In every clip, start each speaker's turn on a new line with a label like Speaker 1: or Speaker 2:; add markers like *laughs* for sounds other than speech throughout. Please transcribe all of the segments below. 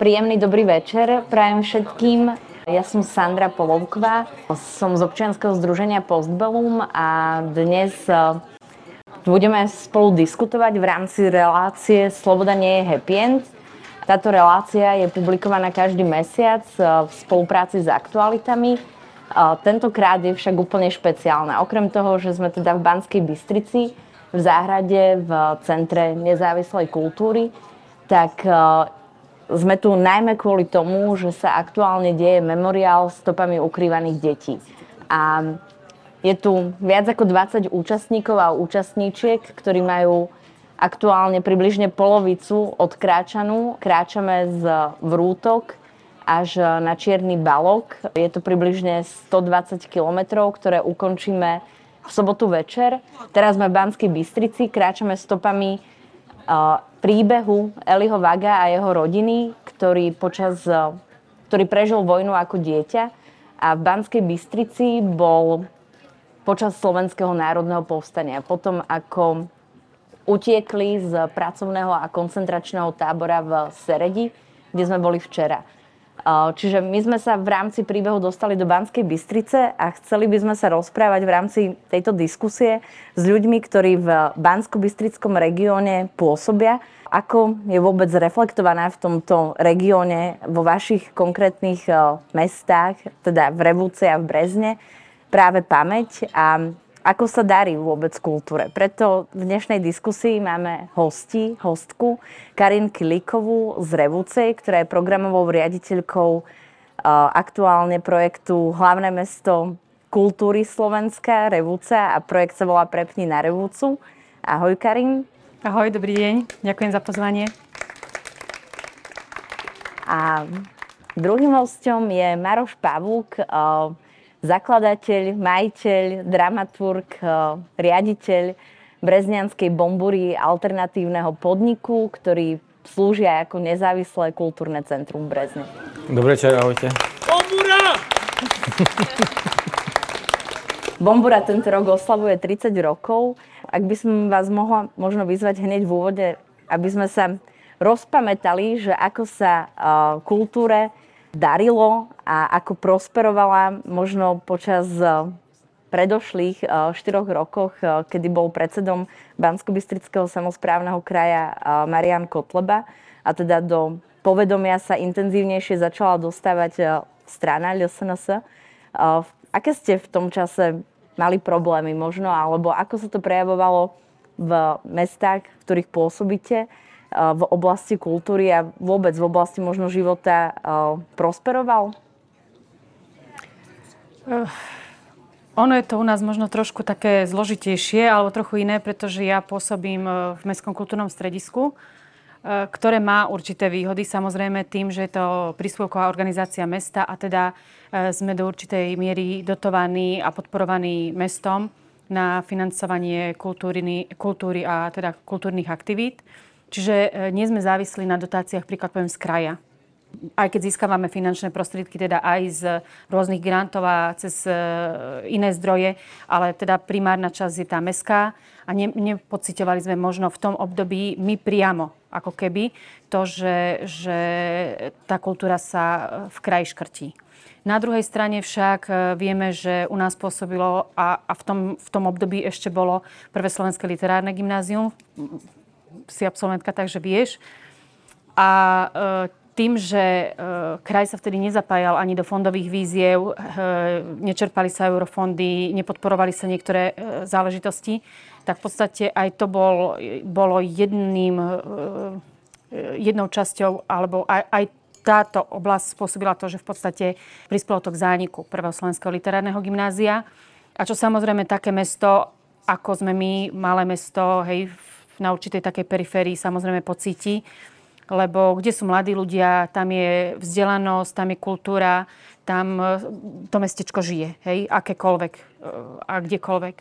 Speaker 1: Príjemný dobrý večer prajem všetkým. Ja som Sandra Polovková, som z občianskeho združenia Postbellum a dnes e, budeme spolu diskutovať v rámci relácie Sloboda nie je happy end. Táto relácia je publikovaná každý mesiac e, v spolupráci s aktualitami. E, tentokrát je však úplne špeciálna. Okrem toho, že sme teda v Banskej Bystrici, v záhrade v Centre nezávislej kultúry, tak sme tu najmä kvôli tomu, že sa aktuálne deje memoriál stopami ukrývaných detí. A je tu viac ako 20 účastníkov a účastníčiek, ktorí majú aktuálne približne polovicu odkráčanú. Kráčame z Vrútok až na Čierny balok. Je to približne 120 kilometrov, ktoré ukončíme v sobotu večer. Teraz sme v Banskej Bystrici, kráčame stopami príbehu Eliho Vaga a jeho rodiny, ktorý, počas, ktorý prežil vojnu ako dieťa a v Banskej Bystrici bol počas Slovenského národného povstania. Potom ako utiekli z pracovného a koncentračného tábora v Seredi, kde sme boli včera. Čiže my sme sa v rámci príbehu dostali do Banskej Bystrice a chceli by sme sa rozprávať v rámci tejto diskusie s ľuďmi, ktorí v Bansko-Bystrickom regióne pôsobia. Ako je vôbec reflektovaná v tomto regióne, vo vašich konkrétnych mestách, teda v Revúce a v Brezne, práve pamäť a ako sa darí vôbec kultúre. Preto v dnešnej diskusii máme hosti, hostku Karin Kilikovú z Revúcej, ktorá je programovou riaditeľkou aktuálne projektu Hlavné mesto kultúry Slovenska, Revúca a projekt sa volá Prepni na Revúcu. Ahoj Karin.
Speaker 2: Ahoj, dobrý deň. Ďakujem za pozvanie.
Speaker 1: A druhým hostom je Maroš Pavúk, zakladateľ, majiteľ, dramaturg, eh, riaditeľ Breznianskej bombury alternatívneho podniku, ktorý slúžia ako nezávislé kultúrne centrum v Brezne.
Speaker 3: Dobre, čau, ahojte.
Speaker 1: Bombura! *laughs* Bombura tento rok oslavuje 30 rokov. Ak by som vás mohla možno vyzvať hneď v úvode, aby sme sa rozpamätali, že ako sa uh, kultúre darilo a ako prosperovala možno počas e, predošlých e, štyroch rokoch, e, kedy bol predsedom Bansko-Bystrického samozprávneho kraja Marian Kotleba a teda do povedomia sa intenzívnejšie začala dostávať strana LSNS. Aké ste v tom čase mali problémy možno, alebo ako sa to prejavovalo v mestách, v ktorých pôsobíte? V oblasti kultúry a vôbec v oblasti možno života prosperoval?
Speaker 2: Uh, ono je to u nás možno trošku také zložitejšie, alebo trochu iné, pretože ja pôsobím v Mestskom kultúrnom stredisku, ktoré má určité výhody, samozrejme tým, že je to príspevková organizácia mesta a teda sme do určitej miery dotovaní a podporovaní mestom na financovanie kultúry, kultúry a teda kultúrnych aktivít. Čiže e, nie sme závislí na dotáciách, príklad poviem z kraja. Aj keď získavame finančné prostriedky, teda aj z rôznych grantov a cez e, iné zdroje, ale teda primárna časť je tá mestská a ne, nepocitovali sme možno v tom období my priamo, ako keby, to, že, že tá kultúra sa e, v kraji škrtí. Na druhej strane však vieme, že u nás pôsobilo a, a v, tom, v tom období ešte bolo prvé slovenské literárne gymnázium si absolventka, takže vieš. A e, tým, že e, kraj sa vtedy nezapájal ani do fondových víziev, e, nečerpali sa eurofondy, nepodporovali sa niektoré záležitosti, tak v podstate aj to bol, bolo jedným, jednou časťou, alebo aj, aj táto oblasť spôsobila to, že v podstate prispelo to k zániku prvého slovenského literárneho gymnázia. A čo samozrejme také mesto, ako sme my, malé mesto, hej, na určitej takej periférii samozrejme pocíti, lebo kde sú mladí ľudia, tam je vzdelanosť, tam je kultúra, tam e, to mestečko žije, hej, akékoľvek e, a kdekoľvek.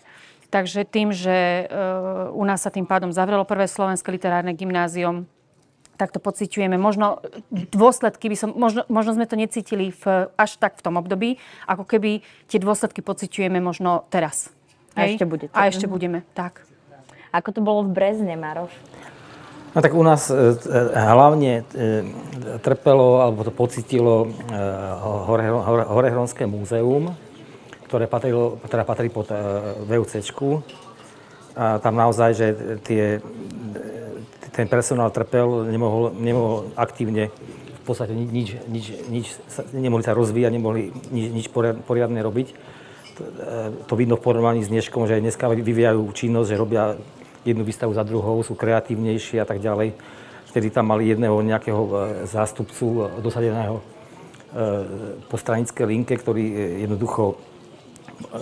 Speaker 2: Takže tým, že e, u nás sa tým pádom zavrelo prvé slovenské literárne gymnázium, tak to pociťujeme. Možno dôsledky by som, možno, možno sme to necítili v, až tak v tom období, ako keby tie dôsledky pociťujeme možno teraz.
Speaker 1: Hej? A ešte budete.
Speaker 2: A ešte budeme, tak.
Speaker 1: Ako to bolo v Brezne, Maroš?
Speaker 3: No tak u nás e, hlavne trpelo, alebo to pocitilo Horehronské múzeum, ktoré patrilo, teda patrí pod VUCčku. A tam naozaj, že tie, ten personál trpel, nemohol, nemohol aktívne v podstate nič, nič, nič, nemohli sa rozvíjať, nemohli nič, nič poriadne robiť. To vidno v porovnaní s dneškom, že dneska vyvíjajú činnosť, že robia jednu výstavu za druhou, sú kreatívnejší a tak ďalej. Vtedy tam mali jedného nejakého e, zástupcu dosadeného e, po stranické linke, ktorý jednoducho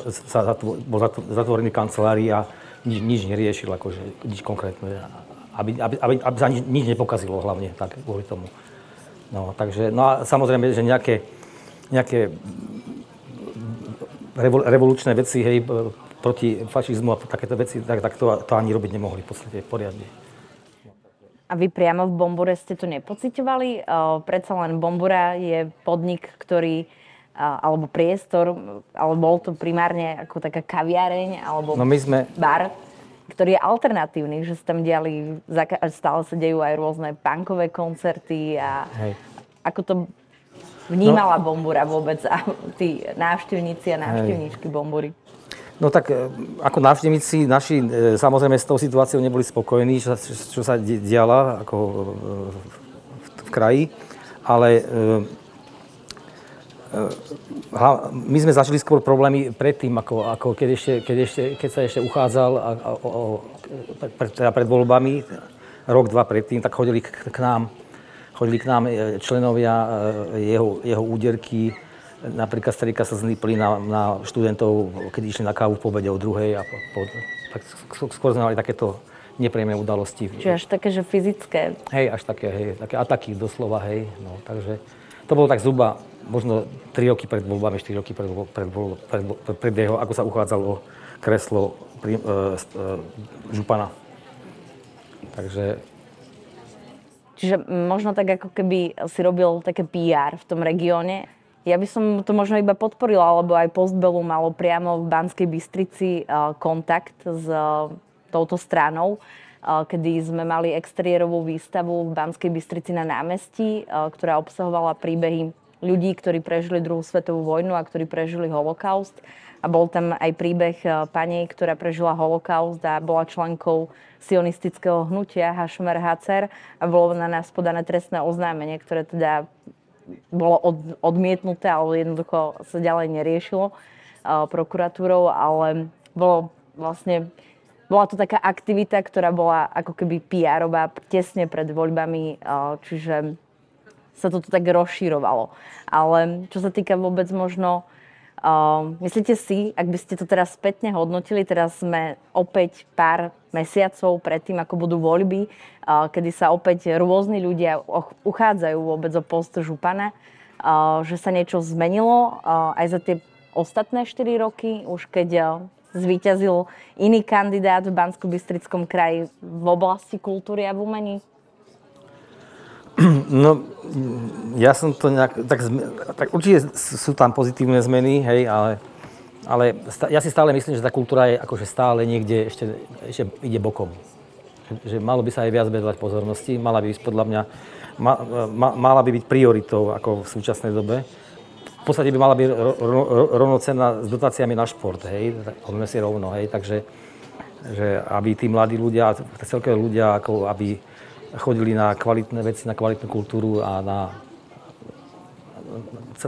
Speaker 3: sa bol zatvorený kancelárii a nič, nič neriešil, akože nič konkrétne. Aby, aby, aby, aby sa nič, nič nepokazilo hlavne, tak kvôli tomu. No, takže, no a samozrejme, že nejaké, nejaké revol, revolučné veci, hej, proti fašizmu a takéto veci, tak, tak to, to ani robiť nemohli v podstate poriadne.
Speaker 1: A vy priamo v Bombure ste to nepociťovali? Uh, predsa len Bombura je podnik, ktorý alebo priestor, alebo bol to primárne ako taká kaviareň, alebo
Speaker 3: no my sme...
Speaker 1: bar, ktorý je alternatívny, že sa tam diali, stále sa dejú aj rôzne punkové koncerty a Hej. ako to vnímala no, Bombura vôbec a tí návštevníci a návštevníčky Bombury?
Speaker 3: No tak e, ako návštevníci naši e, samozrejme s tou situáciou neboli spokojní, čo, čo sa diala ako e, v, v kraji, ale my sme zažili skôr problémy predtým, ako, ako keď, ešte, keď, ešte, keď sa ešte uchádzal a, a, o, pred, teda pred voľbami, rok, dva predtým, tak chodili k, k nám, chodili k nám členovia jeho, jeho úderky, napríklad starýka sa zlípli na, na študentov, keď išli na kávu v pobede o druhej a po, tak skôr sme mali takéto nepríjemné udalosti.
Speaker 1: Čiže až také, že fyzické?
Speaker 3: Hej, až také, hej, také ataky doslova, hej, no, takže to bolo tak zhruba možno 3 roky pred voľbami, 4 roky pred, pred, pred, pred, pred jeho, ako sa uchádzal o kreslo pri, e, e, župana. Takže...
Speaker 1: Čiže možno tak, ako keby si robil také PR v tom regióne. Ja by som to možno iba podporila, alebo aj Postbelu malo priamo v Banskej Bystrici e, kontakt s e, touto stranou kedy sme mali exteriérovú výstavu v Banskej Bystrici na námestí, ktorá obsahovala príbehy ľudí, ktorí prežili druhú svetovú vojnu a ktorí prežili holokaust. A bol tam aj príbeh e, pani, ktorá prežila holokaust a bola členkou sionistického hnutia Hašmer Hacer a bolo na nás podané trestné oznámenie, ktoré teda bolo od, odmietnuté, ale jednoducho sa ďalej neriešilo uh, prokuratúrou, ale bolo vlastne bola to taká aktivita, ktorá bola ako keby pr tesne pred voľbami, uh, čiže sa to tu tak rozšírovalo. Ale čo sa týka vôbec možno, uh, myslíte si, ak by ste to teraz spätne hodnotili, teraz sme opäť pár mesiacov pred tým, ako budú voľby, kedy sa opäť rôzni ľudia uchádzajú vôbec o post župana, že sa niečo zmenilo aj za tie ostatné 4 roky, už keď zvíťazil iný kandidát v Bansko-Bystrickom kraji v oblasti kultúry a v umení? *clears throat*
Speaker 3: No, ja som to nejak, tak, tak určite sú tam pozitívne zmeny, hej, ale, ale ja si stále myslím, že tá kultúra je akože stále niekde ešte, ešte ide bokom. Že malo by sa aj viac vedľať pozornosti, mala by byť podľa mňa, ma, ma, mala by byť prioritou ako v súčasnej dobe. V podstate by mala byť rovnocenná s dotáciami na šport, hej, povedzme si rovno, hej, takže že aby tí mladí ľudia, celkové ľudia, ako aby chodili na kvalitné veci, na kvalitnú kultúru a na,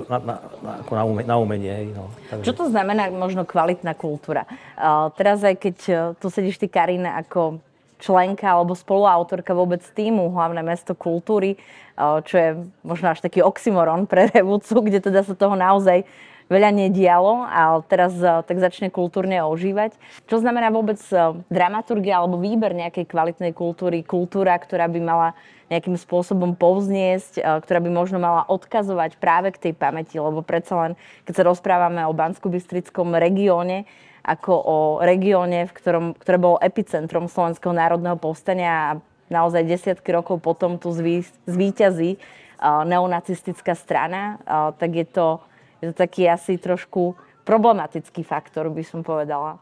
Speaker 3: na, na, na, ako na, ume, na umenie. Hej, no.
Speaker 1: Takže... Čo to znamená možno kvalitná kultúra? Uh, teraz aj keď uh, tu sedíš ty, Karina, ako členka alebo spoluautorka vôbec týmu Hlavné mesto kultúry, uh, čo je možno až taký oxymoron pre Revúcu, kde teda sa toho naozaj veľa nedialo a teraz eh, tak začne kultúrne ožívať. Čo znamená vôbec eh, dramaturgia alebo výber nejakej kvalitnej kultúry, kultúra, ktorá by mala nejakým spôsobom povzniesť, eh, ktorá by možno mala odkazovať práve k tej pamäti, lebo predsa len, keď sa rozprávame o Bansko-Bystrickom regióne, ako o regióne, v ktorom, ktoré bolo epicentrom Slovenského národného povstania a naozaj desiatky rokov potom tu zví, zvíťazí neonacistická strana, tak je to je to taký asi trošku problematický faktor, by som povedala.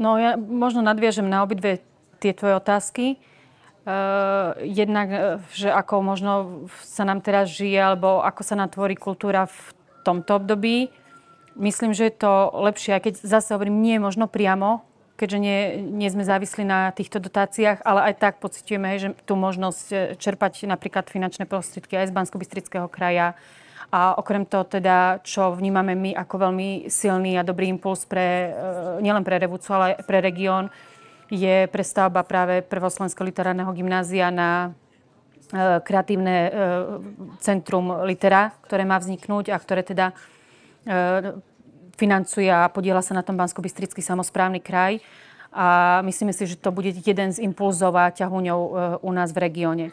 Speaker 2: No ja možno nadviažem na obidve tie tvoje otázky. jednak, že ako možno sa nám teraz žije, alebo ako sa nám tvorí kultúra v tomto období. Myslím, že je to lepšie, aj keď zase hovorím, nie možno priamo, keďže nie, nie sme závislí na týchto dotáciách, ale aj tak pocitujeme, hej, že tú možnosť e, čerpať napríklad finančné prostriedky aj z bansko kraja. A okrem toho teda, čo vnímame my ako veľmi silný a dobrý impuls pre, e, nielen pre Revúcu, ale aj pre región, je prestavba práve Prvoslovenského literárneho gymnázia na e, kreatívne centrum litera, ktoré má vzniknúť a ktoré teda financuje a podiela sa na tom bansko samozprávny kraj. A myslíme si, že to bude jeden z impulzov a ťahuňov e, u nás v regióne.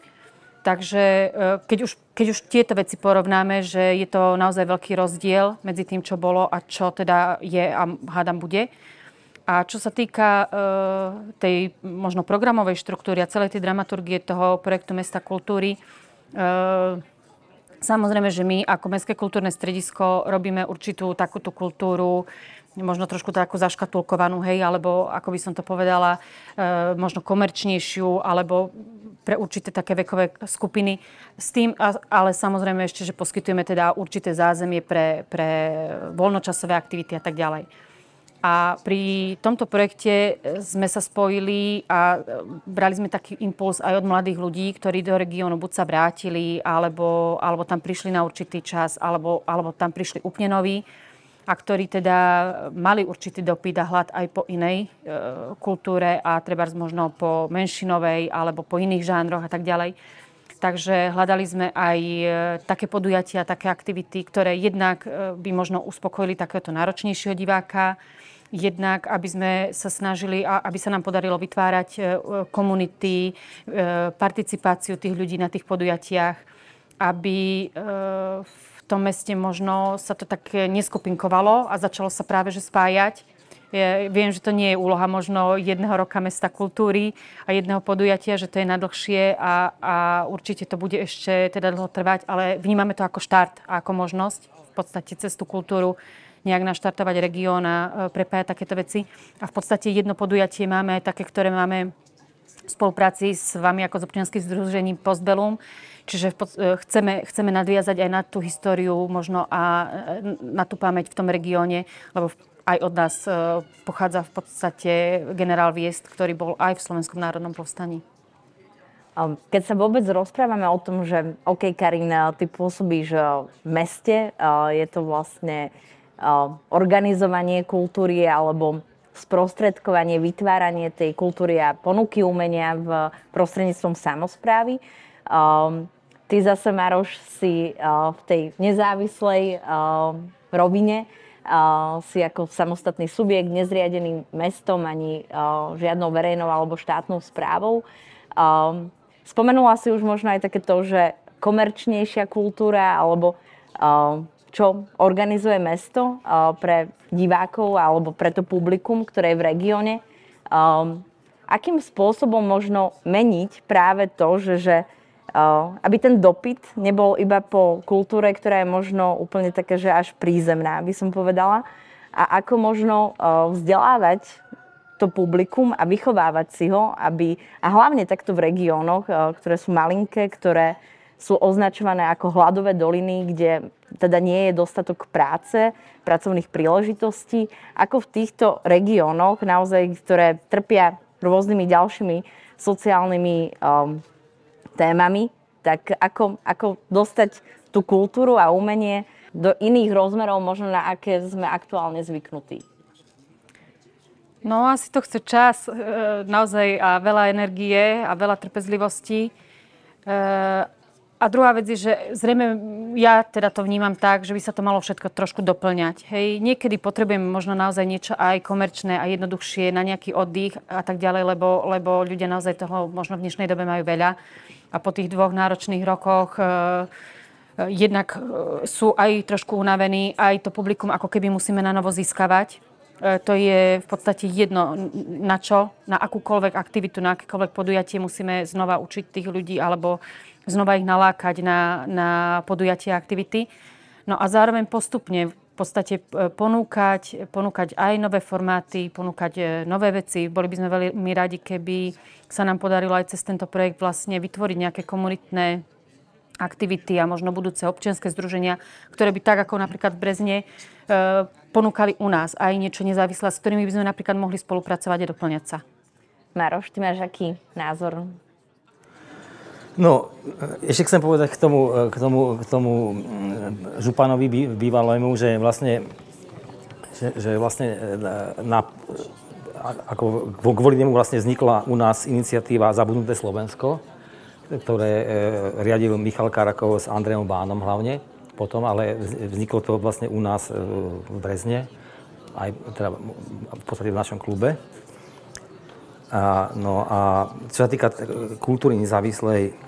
Speaker 2: Takže e, keď už, keď už tieto veci porovnáme, že je to naozaj veľký rozdiel medzi tým, čo bolo a čo teda je a hádam bude. A čo sa týka uh, tej možno programovej štruktúry a celej tej dramaturgie toho projektu Mesta kultúry, uh, Samozrejme, že my ako Mestské kultúrne stredisko robíme určitú takúto kultúru, možno trošku takú zaškatulkovanú, hej, alebo ako by som to povedala, e, možno komerčnejšiu, alebo pre určité také vekové skupiny. S tým, ale samozrejme ešte, že poskytujeme teda určité zázemie pre, pre voľnočasové aktivity a tak ďalej. A pri tomto projekte e, sme sa spojili a e, brali sme taký impuls aj od mladých ľudí, ktorí do regiónu buď sa vrátili, alebo, alebo tam prišli na určitý čas, alebo, alebo tam prišli úplne noví a ktorí teda mali určitý dopyt a hlad aj po inej e, kultúre a treba možno po menšinovej alebo po iných žánroch a tak ďalej. Takže hľadali sme aj e, také podujatia, také aktivity, ktoré jednak by možno uspokojili takéhoto náročnejšieho diváka, Jednak, aby sme sa snažili a aby sa nám podarilo vytvárať e, komunity, e, participáciu tých ľudí na tých podujatiach, aby e, v tom meste možno sa to tak neskupinkovalo a začalo sa práve že spájať. Ja viem, že to nie je úloha možno jedného roka mesta kultúry a jedného podujatia, že to je nadlhšie a, a určite to bude ešte teda dlho trvať, ale vnímame to ako štart a ako možnosť v podstate cez tú kultúru nejak naštartovať región a e, prepájať takéto veci. A v podstate jedno podujatie máme také, ktoré máme v spolupráci s vami ako s občianským združením Postbellum. Čiže e, chceme, chceme nadviazať aj na tú históriu možno a e, na tú pamäť v tom regióne, lebo aj od nás pochádza v podstate generál Viest, ktorý bol aj v Slovenskom národnom povstaní.
Speaker 1: Keď sa vôbec rozprávame o tom, že OK, Karin, ty pôsobíš v meste, je to vlastne organizovanie kultúry alebo sprostredkovanie, vytváranie tej kultúry a ponuky umenia v prostredníctvom samozprávy. Ty zase, Maroš, si v tej nezávislej rovine si ako samostatný subjekt, nezriadený mestom ani žiadnou verejnou alebo štátnou správou. Spomenula si už možno aj také to, že komerčnejšia kultúra alebo čo organizuje mesto pre divákov alebo pre to publikum, ktoré je v regióne. Akým spôsobom možno meniť práve to, že, že aby ten dopyt nebol iba po kultúre, ktorá je možno úplne také, že až prízemná, by som povedala. A ako možno vzdelávať to publikum a vychovávať si ho, aby, a hlavne takto v regiónoch, ktoré sú malinké, ktoré sú označované ako hladové doliny, kde teda nie je dostatok práce, pracovných príležitostí, ako v týchto regiónoch, naozaj, ktoré trpia rôznymi ďalšími sociálnymi um, témami, tak ako, ako dostať tú kultúru a umenie do iných rozmerov, možno na aké sme aktuálne zvyknutí.
Speaker 2: No asi to chce čas, e, naozaj a veľa energie a veľa trpezlivosti. E, a druhá vec je, že zrejme ja teda to vnímam tak, že by sa to malo všetko trošku doplňať. Hej, niekedy potrebujeme možno naozaj niečo aj komerčné a jednoduchšie na nejaký oddych a tak ďalej, lebo, lebo ľudia naozaj toho možno v dnešnej dobe majú veľa. A po tých dvoch náročných rokoch e, jednak e, sú aj trošku unavení, aj to publikum ako keby musíme na novo získavať. E, to je v podstate jedno, na čo, na akúkoľvek aktivitu, na akékoľvek podujatie musíme znova učiť tých ľudí alebo znova ich nalákať na, na podujatie aktivity. No a zároveň postupne podstate e, ponúkať, ponúkať aj nové formáty, ponúkať e, nové veci. Boli by sme veľmi radi, keby sa nám podarilo aj cez tento projekt vlastne vytvoriť nejaké komunitné aktivity a možno budúce občianske združenia, ktoré by tak ako napríklad v Brezne ponúkali u nás aj niečo nezávislé, s ktorými by sme napríklad mohli spolupracovať a doplňať sa.
Speaker 1: Maroš, ty máš aký názor
Speaker 3: No, ešte chcem povedať k tomu, k tomu, k tomu mm, županovi bývalému, že vlastne, že, že vlastne e, na, ako kvôli nemu vlastne vznikla u nás iniciatíva Zabudnuté Slovensko, ktoré e, riadil Michal Karakov s Andrejom Bánom hlavne potom, ale vzniklo to vlastne u nás v Brezne, aj teda v podstate v našom klube. A, no a čo sa týka kultúry nezávislej,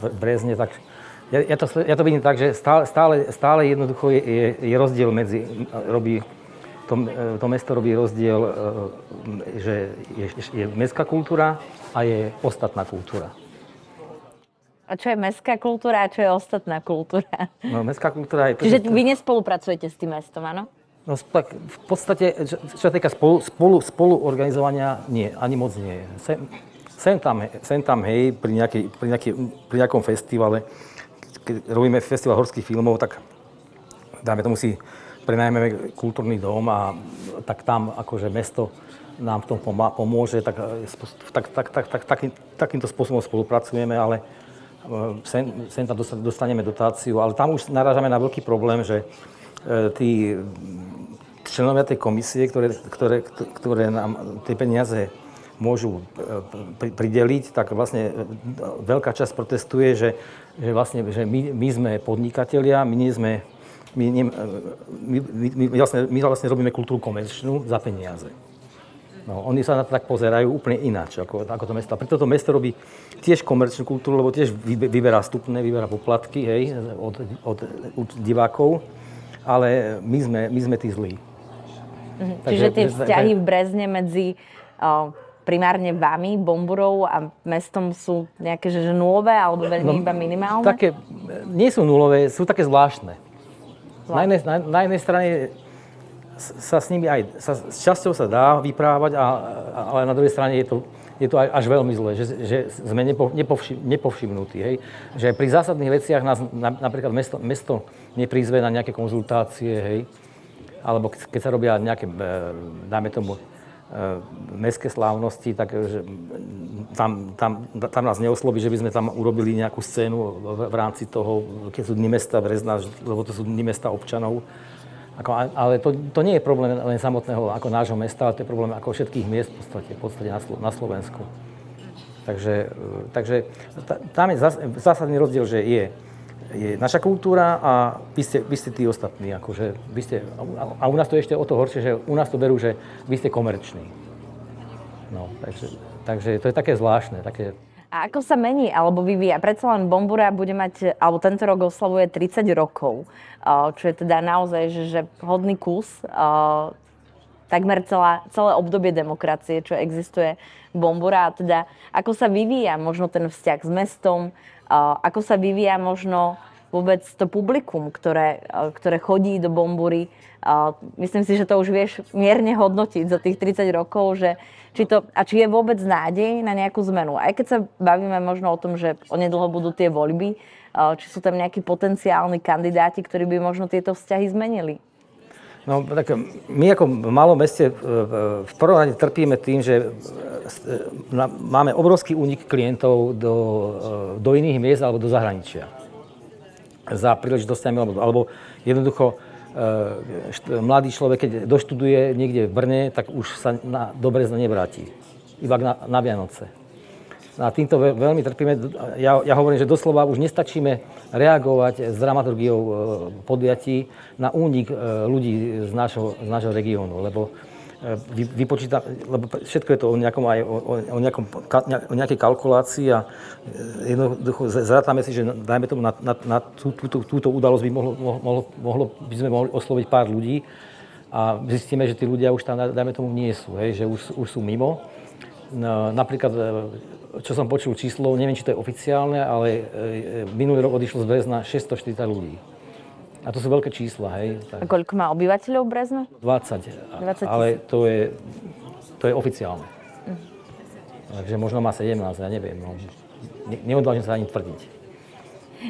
Speaker 3: v Brezne, tak ja, ja, to, ja to vidím tak, že stále, stále, stále jednoducho je, je, je rozdiel medzi, robí, to, to mesto robí rozdiel, e, že je, je mestská kultúra a je ostatná kultúra.
Speaker 1: A čo je mestská kultúra a čo je ostatná kultúra?
Speaker 3: No, mestská kultúra je...
Speaker 1: Čiže vy nespolupracujete s tým mestom, áno?
Speaker 3: No tak v podstate, čo sa týka spolu, spolu, spolu organizovania, nie, ani moc nie. Sem tam, sem tam hej, pri, nejakej, pri, nejakej, pri nejakom festivale, keď robíme festival horských filmov, tak dáme tomu si prenajmeme kultúrny dom a tak tam akože mesto nám v tom pomôže, tak, tak, tak, tak, tak, takým, takýmto spôsobom spolupracujeme, ale e, sem, sem tam dostaneme dotáciu, ale tam už narážame na veľký problém, že e, tí členovia tej komisie, ktoré, ktoré, ktoré nám tie peniaze môžu e, prideliť, tak vlastne e, veľká časť protestuje, že, že, vlastne, že my, my sme podnikatelia, my nie sme my, nie, e, my, my, my, vlastne, my vlastne robíme kultúru komerčnú za peniaze. No, oni sa na to tak pozerajú úplne ináč ako, ako to mesto. A preto to mesto robí tiež komerčnú kultúru, lebo tiež vyberá stupné, vyberá poplatky hej, od, od, od divákov, ale my sme, my sme tí zlí.
Speaker 1: Mhm. Čiže tie vzťahy v Brezne medzi primárne vami, Bomburov a mestom sú nejaké že, nulové alebo veľmi no, iba minimálne?
Speaker 3: Také, nie sú nulové, sú také zvláštne. Na jednej, na, na jednej strane sa s nimi aj, sa, s časťou sa dá vyprávať, a, ale na druhej strane je to, je to až veľmi zlé, že, že sme nepo, nepovši, nepovšimnutí. Hej? Že pri zásadných veciach nás na, napríklad mesto, mesto neprizve na nejaké konzultácie, hej? alebo keď sa robia nejaké, e, dáme tomu, mestské slávnosti, tak že tam, tam, tam nás neosloví, že by sme tam urobili nejakú scénu v, v rámci toho, keď sú dny mesta Brezna, lebo to sú dny mesta občanov. Ako, ale to, to nie je problém len samotného ako nášho mesta, ale to je problém ako všetkých miest v podstate, v podstate na, na Slovensku. Takže, e, takže tam je zásadný rozdiel, že je je naša kultúra a vy ste, vy ste tí ostatní. Akože vy ste, a u nás to je ešte o to horšie, že u nás to berú, že vy ste komerční. No, takže, takže to je také zvláštne. Také...
Speaker 1: A ako sa mení alebo vyvíja? Predsa len Bombura bude mať, alebo tento rok oslavuje 30 rokov, čo je teda naozaj že, že hodný kus. Takmer celá, celé obdobie demokracie, čo existuje Bombura. A teda ako sa vyvíja možno ten vzťah s mestom, ako sa vyvíja možno vôbec to publikum, ktoré, ktoré chodí do Bombury. Myslím si, že to už vieš mierne hodnotiť za tých 30 rokov, že či to, a či je vôbec nádej na nejakú zmenu. Aj keď sa bavíme možno o tom, že onedlho budú tie voľby, či sú tam nejakí potenciálni kandidáti, ktorí by možno tieto vzťahy zmenili.
Speaker 3: No, tak my ako v malom meste v porovnaní trpíme tým, že e, máme obrovský únik klientov do, e, do iných miest alebo do zahraničia. Za príležitostiami, alebo, alebo jednoducho e, mladý človek, keď doštuduje niekde v Brne, tak už sa na, do Brezna nevráti. Iba na, na Vianoce. A týmto veľmi trpíme. Ja, ja hovorím, že doslova už nestačíme reagovať s dramaturgiou e, podujatí na únik ľudí z nášho, z nášho regiónu, lebo vy, vypočíta, lebo všetko je to o, nejakom, aj o, o, nejakom, o nejakej kalkulácii a jednoducho zrátame si, že dajme tomu na, na, na tú, túto, túto udalosť by mohlo, mohlo, mohlo, by sme mohli osloviť pár ľudí a zistíme, že tí ľudia už tam, dajme tomu, nie sú, hej, že už, už sú mimo. No, napríklad čo som počul číslo, neviem, či to je oficiálne, ale e, minulý rok odišlo z Brezna 640 ľudí. A to sú veľké čísla, hej.
Speaker 1: A
Speaker 3: Tak
Speaker 1: koľko má obyvateľov Brezno?
Speaker 3: 20,
Speaker 1: 20
Speaker 3: ale to je, to je oficiálne. Takže možno má 17, ja neviem. No. Ne, neodvážim sa ani tvrdiť.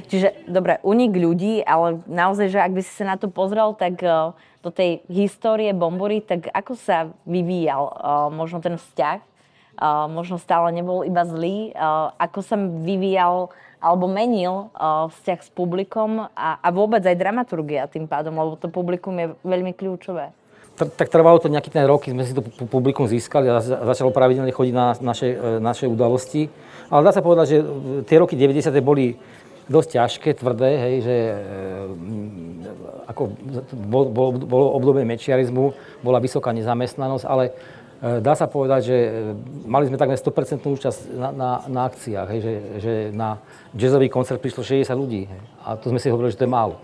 Speaker 1: Čiže, dobre, unik ľudí, ale naozaj, že ak by si sa na to pozrel, tak eh, do tej histórie Bombory, tak ako sa vyvíjal eh, možno ten vzťah? Eh, možno stále nebol iba zlý. Ako sa vyvíjal alebo menil vzťah s publikom a, a vôbec aj dramaturgia tým pádom, lebo to publikum je veľmi kľúčové.
Speaker 3: Tak trvalo to nejaký ten rok, keď sme si to pu- publikum získali a za- začalo pravidelne chodiť na naše, e, naše udalosti. Ale dá sa povedať, že e, tie roky 90. boli dosť ťažké, tvrdé, hej, že ako bol, bol, bolo obdobie mečiarizmu, bola vysoká nezamestnanosť, ale dá sa povedať, že e, mali sme takmer 100% účasť na, na, na akciách, hej, že, že na jazzový koncert prišlo 60 ľudí. Hej, a to sme si hovorili, že to je málo.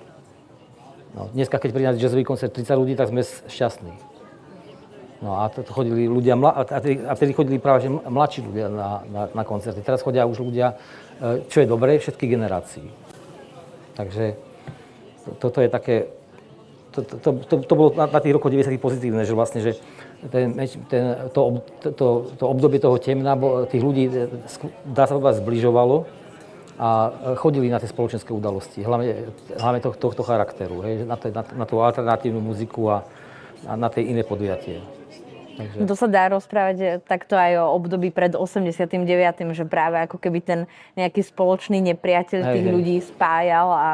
Speaker 3: No, dneska, keď príde na jazzový koncert 30 ľudí, tak sme šťastní. No a chodili ľudia, a vtedy, chodili práve že mladší ľudia na, na, na koncerty. Teraz chodia už ľudia, e, čo je dobré, všetkých generácií. Takže to, toto je také, to, to, to, to bolo na, na tých rokoch 90 pozitívne, že vlastne, že ten, ten, to, to, to, to obdobie toho temna, bo, tých ľudí, e, dá sa povedať, zbližovalo a e, chodili na tie spoločenské udalosti, hlavne, hlavne tohto, tohto charakteru, hej, na, te, na, na tú alternatívnu muziku a, a na tie iné podujatie. Takže,
Speaker 1: To sa dá rozprávať eh, takto aj o období pred 89., že práve ako keby ten nejaký spoločný nepriateľ
Speaker 3: Hej,
Speaker 1: tých
Speaker 3: hej.
Speaker 1: ľudí spájal a,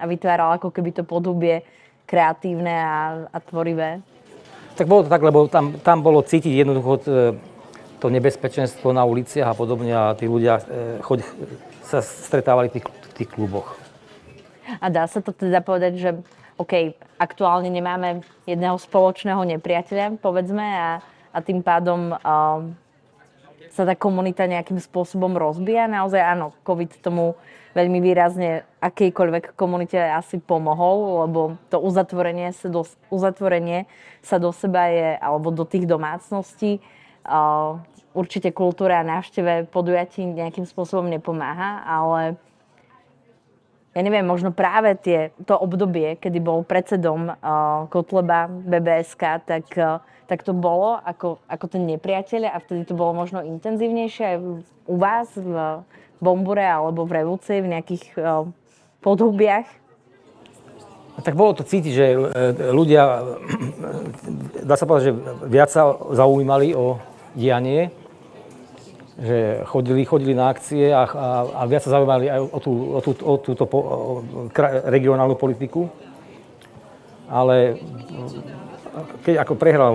Speaker 1: a vytváral ako keby to podobie kreatívne a, a tvorivé.
Speaker 3: Tak bolo to tak, lebo tam, tam bolo cítiť jednoducho t- to nebezpečenstvo na uliciach a podobne a tí ľudia e, choď, sa stretávali v tých, v tých kluboch.
Speaker 1: A dá sa to teda povedať, že OK, aktuálne nemáme jedného spoločného nepriateľa, povedzme, a, a tým pádom um, sa tá komunita nejakým spôsobom rozbíja. Naozaj áno, COVID tomu veľmi výrazne akejkoľvek komunite asi pomohol, lebo to uzatvorenie sa do, uzatvorenie sa do seba je, alebo do tých domácností, uh, určite kultúra a návšteve podujatí nejakým spôsobom nepomáha, ale ja neviem, možno práve tie, to obdobie, kedy bol predsedom uh, Kotleba BBSK, tak, uh, tak to bolo ako, ako ten nepriateľ a vtedy to bolo možno intenzívnejšie aj u vás v Bombure alebo v Revúci, v nejakých uh, podhubiach.
Speaker 3: A tak bolo to cítiť, že e, ľudia, dá sa povedať, že viac sa zaujímali o dianie, že chodili, chodili na akcie a, a, a viac sa zaujímali aj o, tú, o, tú, o túto po, o, regionálnu politiku. Ale keď ako prehral,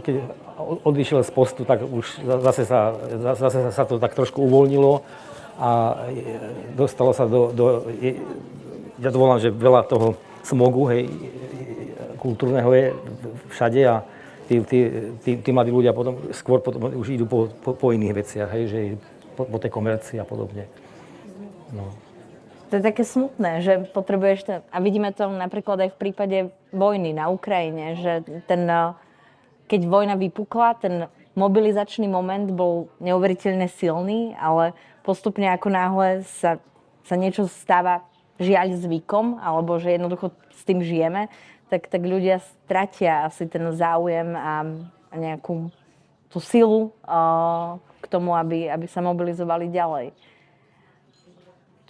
Speaker 3: keď odišiel z postu, tak už zase sa, zase sa to tak trošku uvoľnilo a dostalo sa do, do ja to volám, že veľa toho smogu, hej, kultúrneho je všade a tí, tí, tí, tí mladí ľudia potom skôr potom už idú po, po, po iných veciach, hej, že po, po tej komercii a podobne. No.
Speaker 1: To je také smutné, že potrebuješ ten, a vidíme to napríklad aj v prípade vojny na Ukrajine, že ten, uh, keď vojna vypukla, ten mobilizačný moment bol neuveriteľne silný, ale postupne ako náhle sa, sa niečo stáva žiaľ zvykom, alebo že jednoducho s tým žijeme, tak, tak ľudia stratia asi ten záujem a, a nejakú tú silu uh, k tomu, aby, aby sa mobilizovali ďalej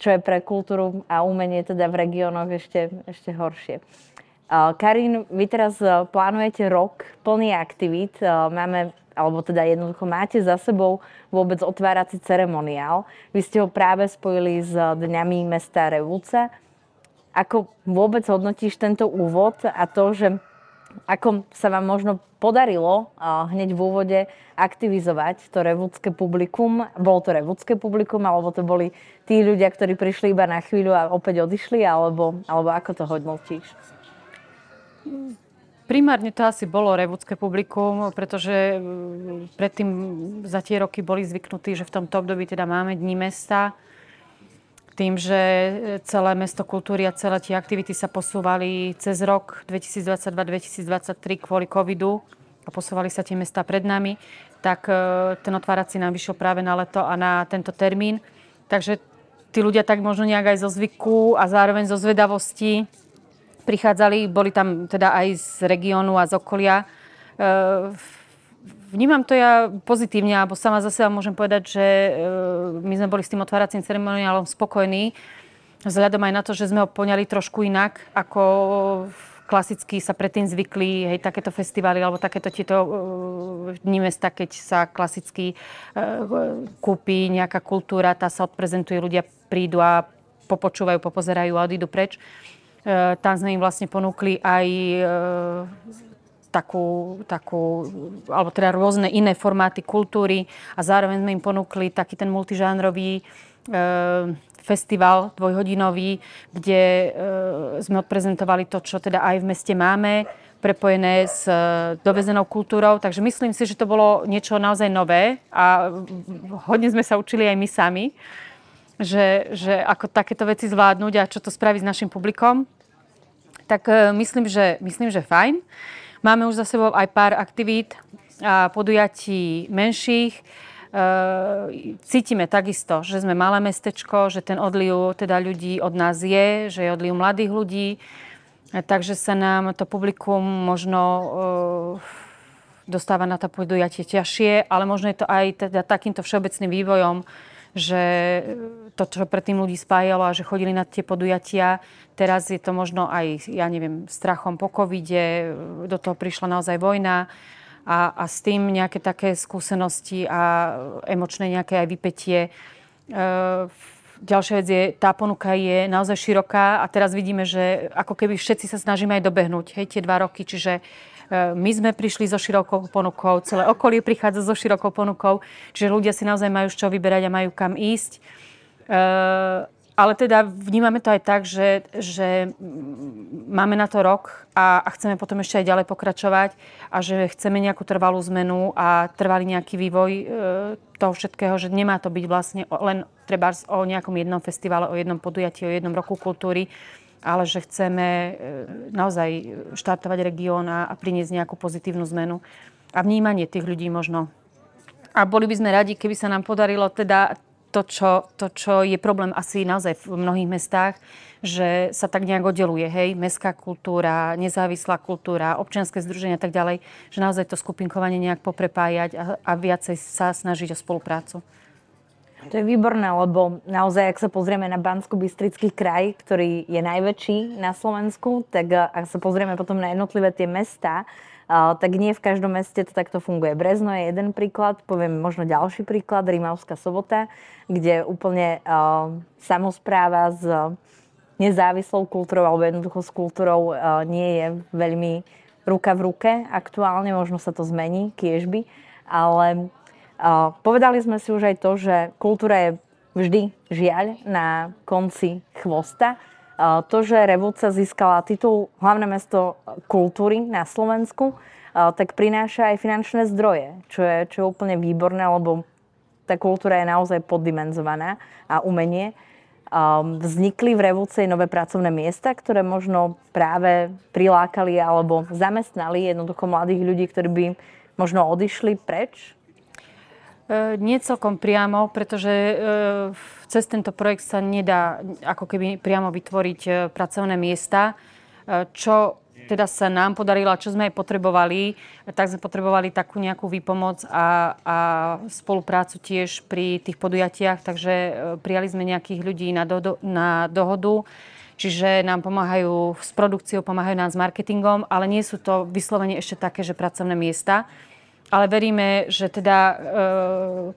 Speaker 1: čo je pre kultúru a umenie teda v regiónoch ešte, ešte horšie. Uh, Karin, vy teraz uh, plánujete rok plný aktivít. Uh, Máme, alebo teda jednoducho máte za sebou vôbec otvárací ceremoniál. Vy ste ho práve spojili s Dňami mesta Revúca. Ako vôbec hodnotíš tento úvod a to, že ako sa vám možno podarilo hneď v úvode aktivizovať to revúdske publikum? Bolo to revúdske publikum, alebo to boli tí ľudia, ktorí prišli iba na chvíľu a opäť odišli, alebo, alebo ako to hodnotíš?
Speaker 2: Primárne to asi bolo revúdske publikum, pretože mm, predtým za tie roky boli zvyknutí, že v tomto období teda máme Dní mesta. Tým, že celé mesto kultúry a celé tie aktivity sa posúvali cez rok 2022-2023 kvôli covidu a posúvali sa tie mesta pred nami, tak e, ten otvárací nám vyšiel práve na leto a na tento termín. Takže tí ľudia tak možno nejak aj zo zvyku a zároveň zo zvedavosti prichádzali, boli tam teda aj z regiónu a z okolia. E, vnímam to ja pozitívne, alebo sama za seba môžem povedať, že e, my sme boli s tým otváracím ceremoniálom spokojní, vzhľadom aj na to, že sme ho poňali trošku inak, ako klasicky sa predtým zvykli, hej, takéto festivály alebo takéto tieto dní mesta, keď sa klasicky kúpi nejaká kultúra, tá sa odprezentuje, ľudia prídu a popočúvajú, popozerajú a odídu preč. Uh, tam sme im vlastne ponúkli aj takú, takú, alebo teda rôzne iné formáty kultúry a zároveň sme im ponúkli taký ten multižánrový festival dvojhodinový, kde e, sme odprezentovali to, čo teda aj v meste máme, prepojené s e, dovezenou kultúrou. Takže myslím si, že to bolo niečo naozaj nové a hodne sme sa učili aj my sami, že, že ako takéto veci zvládnuť a čo to spraví s našim publikom. Tak e, myslím, že, myslím, že fajn. Máme už za sebou aj pár aktivít a podujatí menších. Ehm, cítime takisto, že sme malé mestečko, že ten odliv teda ľudí od nás je, že je odliv mladých ľudí, takže sa nám to publikum možno dostáva na to podujatie ťažšie, ale možno je to aj teda takýmto všeobecným vývojom, že to, čo predtým ľudí spájalo a že chodili na tie podujatia, teraz je to možno aj, ja neviem, strachom po covide, do toho prišla naozaj vojna, a, a s tým nejaké také skúsenosti a emočné nejaké aj vypetie. E, ďalšia vec je, tá ponuka je naozaj široká a teraz vidíme, že ako keby všetci sa snažíme aj dobehnúť, hej, tie dva roky, čiže e, my sme prišli so širokou ponukou, celé okolie prichádza so širokou ponukou, čiže ľudia si naozaj majú z čo vyberať a majú kam ísť. E, ale teda vnímame to aj tak, že, že máme na to rok a, a chceme potom ešte aj ďalej pokračovať a že chceme nejakú trvalú zmenu a trvalý nejaký vývoj e, toho všetkého, že nemá to byť vlastne len treba o nejakom jednom festivale, o jednom podujatí, o jednom roku kultúry, ale že chceme e, naozaj štartovať región a, priniesť nejakú pozitívnu zmenu a vnímanie tých ľudí možno. A boli by sme radi, keby sa nám podarilo teda to čo, to, čo je problém asi naozaj v mnohých mestách, že sa tak nejak oddeluje, hej, mestská kultúra, nezávislá kultúra, občianske združenia a tak ďalej, že naozaj to skupinkovanie nejak poprepájať a, a viacej sa snažiť o spoluprácu.
Speaker 1: To je výborné, lebo naozaj, ak sa pozrieme na bansko bystrický kraj, ktorý je najväčší na Slovensku, tak ak sa pozrieme potom na jednotlivé tie mesta, tak nie v každom meste to takto funguje. Brezno je jeden príklad, poviem možno ďalší príklad, Rímavská sobota, kde úplne uh, samozpráva s nezávislou kultúrou alebo jednoducho s kultúrou uh, nie je veľmi ruka v ruke aktuálne, možno sa to zmení, kiežby, ale povedali sme si už aj to, že kultúra je vždy žiaľ na konci chvosta to, že Revúca získala titul hlavné mesto kultúry na Slovensku, tak prináša aj finančné zdroje, čo je, čo je úplne výborné, lebo tá kultúra je naozaj poddimenzovaná a umenie. Vznikli v Revúcej nové pracovné miesta, ktoré možno práve prilákali alebo zamestnali jednoducho mladých ľudí, ktorí by možno odišli preč
Speaker 2: nie celkom priamo, pretože e, cez tento projekt sa nedá ako keby priamo vytvoriť e, pracovné miesta. Čo teda sa nám podarilo a čo sme aj potrebovali, tak sme potrebovali takú nejakú výpomoc a, a spoluprácu tiež pri tých podujatiach, takže prijali sme nejakých ľudí na, do, na dohodu, čiže nám pomáhajú s produkciou, pomáhajú nám s marketingom, ale nie sú to vyslovene ešte také, že pracovné miesta ale veríme, že teda e,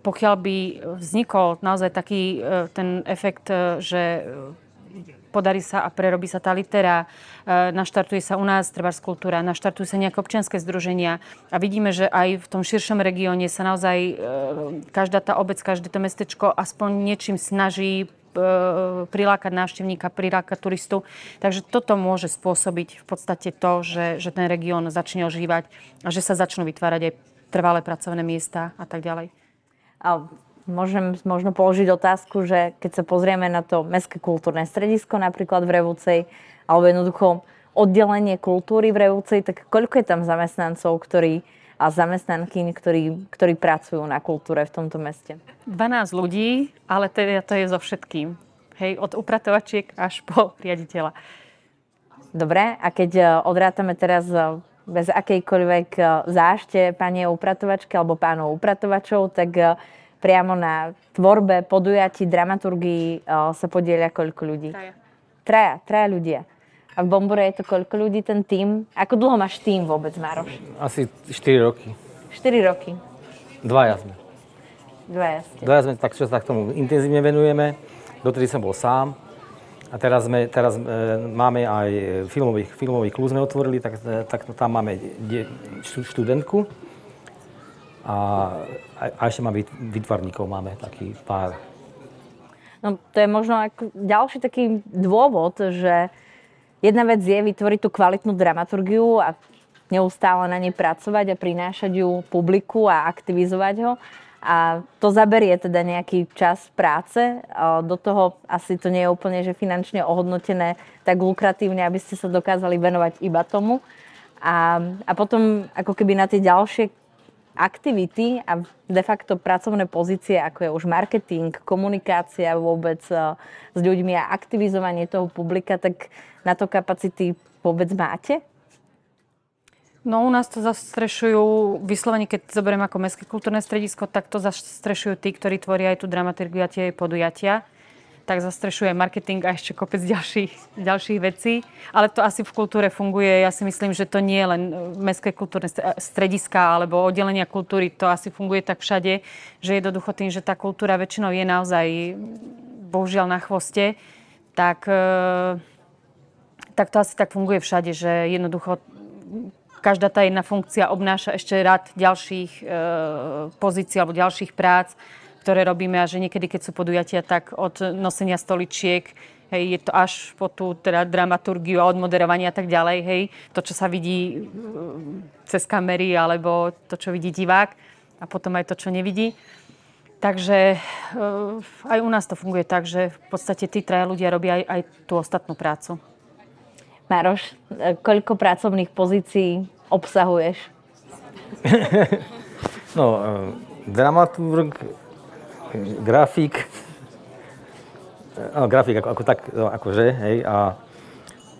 Speaker 2: pokiaľ by vznikol naozaj taký e, ten efekt, e, že podarí sa a prerobí sa tá litera, naštartuje sa u nás treba kultúra, naštartujú sa nejaké občianske združenia a vidíme, že aj v tom širšom regióne sa naozaj každá tá obec, každé to mestečko aspoň niečím snaží prilákať návštevníka, prilákať turistu. Takže toto môže spôsobiť v podstate to, že, že ten región začne ožívať a že sa začnú vytvárať aj trvalé pracovné miesta a tak ďalej.
Speaker 1: A môžem možno položiť otázku, že keď sa pozrieme na to Mestské kultúrne stredisko napríklad v Revúcej, alebo jednoducho oddelenie kultúry v Revúcej, tak koľko je tam zamestnancov, ktorí a zamestnanky, ktorí, ktorí pracujú na kultúre v tomto meste?
Speaker 2: 12 ľudí, ale teda to je so všetkým. Hej, od upratovačiek až po riaditeľa.
Speaker 1: Dobre, a keď uh, odrátame teraz uh, bez akejkoľvek uh, zášte pani upratovačky alebo pánov upratovačov, tak uh, priamo na tvorbe, podujatí, dramaturgii uh, sa podielia koľko ľudí?
Speaker 2: Traja.
Speaker 1: Traja, traja ľudia. A v Bombore je to koľko ľudí ten tým? Ako dlho máš tým vôbec, Maroš?
Speaker 3: Asi 4 roky.
Speaker 1: 4 roky.
Speaker 3: Dvaja sme.
Speaker 1: Dvaja ste.
Speaker 3: Dvaja sme tak, čo sa k tomu intenzívne venujeme. Dotedy som bol sám. A teraz, sme, teraz e, máme aj filmový, filmový klub sme otvorili, tak, e, tak tam máme de, študentku. A, a ešte máme vytvarníkov, máme taký pár.
Speaker 1: No to je možno ako ďalší taký dôvod, že jedna vec je vytvoriť tú kvalitnú dramaturgiu a neustále na nej pracovať a prinášať ju publiku a aktivizovať ho. A to zaberie teda nejaký čas práce. Do toho asi to nie je úplne že finančne ohodnotené tak lukratívne, aby ste sa dokázali venovať iba tomu. A, a potom ako keby na tie ďalšie aktivity a de facto pracovné pozície, ako je už marketing, komunikácia vôbec e, s ľuďmi a aktivizovanie toho publika, tak na to kapacity vôbec máte?
Speaker 2: No u nás to zastrešujú, vyslovene keď zoberiem ako Mestské kultúrne stredisko, tak to zastrešujú tí, ktorí tvoria aj tú dramaturgiu a tie podujatia tak zastrešuje marketing a ešte kopec ďalších, ďalších vecí. Ale to asi v kultúre funguje. Ja si myslím, že to nie je len mestské kultúrne strediska alebo oddelenia kultúry. To asi funguje tak všade, že jednoducho tým, že tá kultúra väčšinou je naozaj bohužiaľ na chvoste, tak, e, tak to asi tak funguje všade, že jednoducho každá tá jedna funkcia obnáša ešte rád ďalších e, pozícií alebo ďalších prác ktoré robíme a že niekedy, keď sú podujatia, tak od nosenia stoličiek, hej, je to až po tú teda dramaturgiu a odmoderovanie a tak ďalej, hej, to, čo sa vidí mm, cez kamery alebo to, čo vidí divák a potom aj to, čo nevidí. Takže eh, aj u nás to funguje tak, že v podstate tí traja ľudia robia aj, aj tú ostatnú prácu.
Speaker 1: Maroš, eh, koľko pracovných pozícií obsahuješ? *laughs*
Speaker 3: no, eh, dramaturg, grafik, no, grafik ako, ako tak, no, akože, hej, a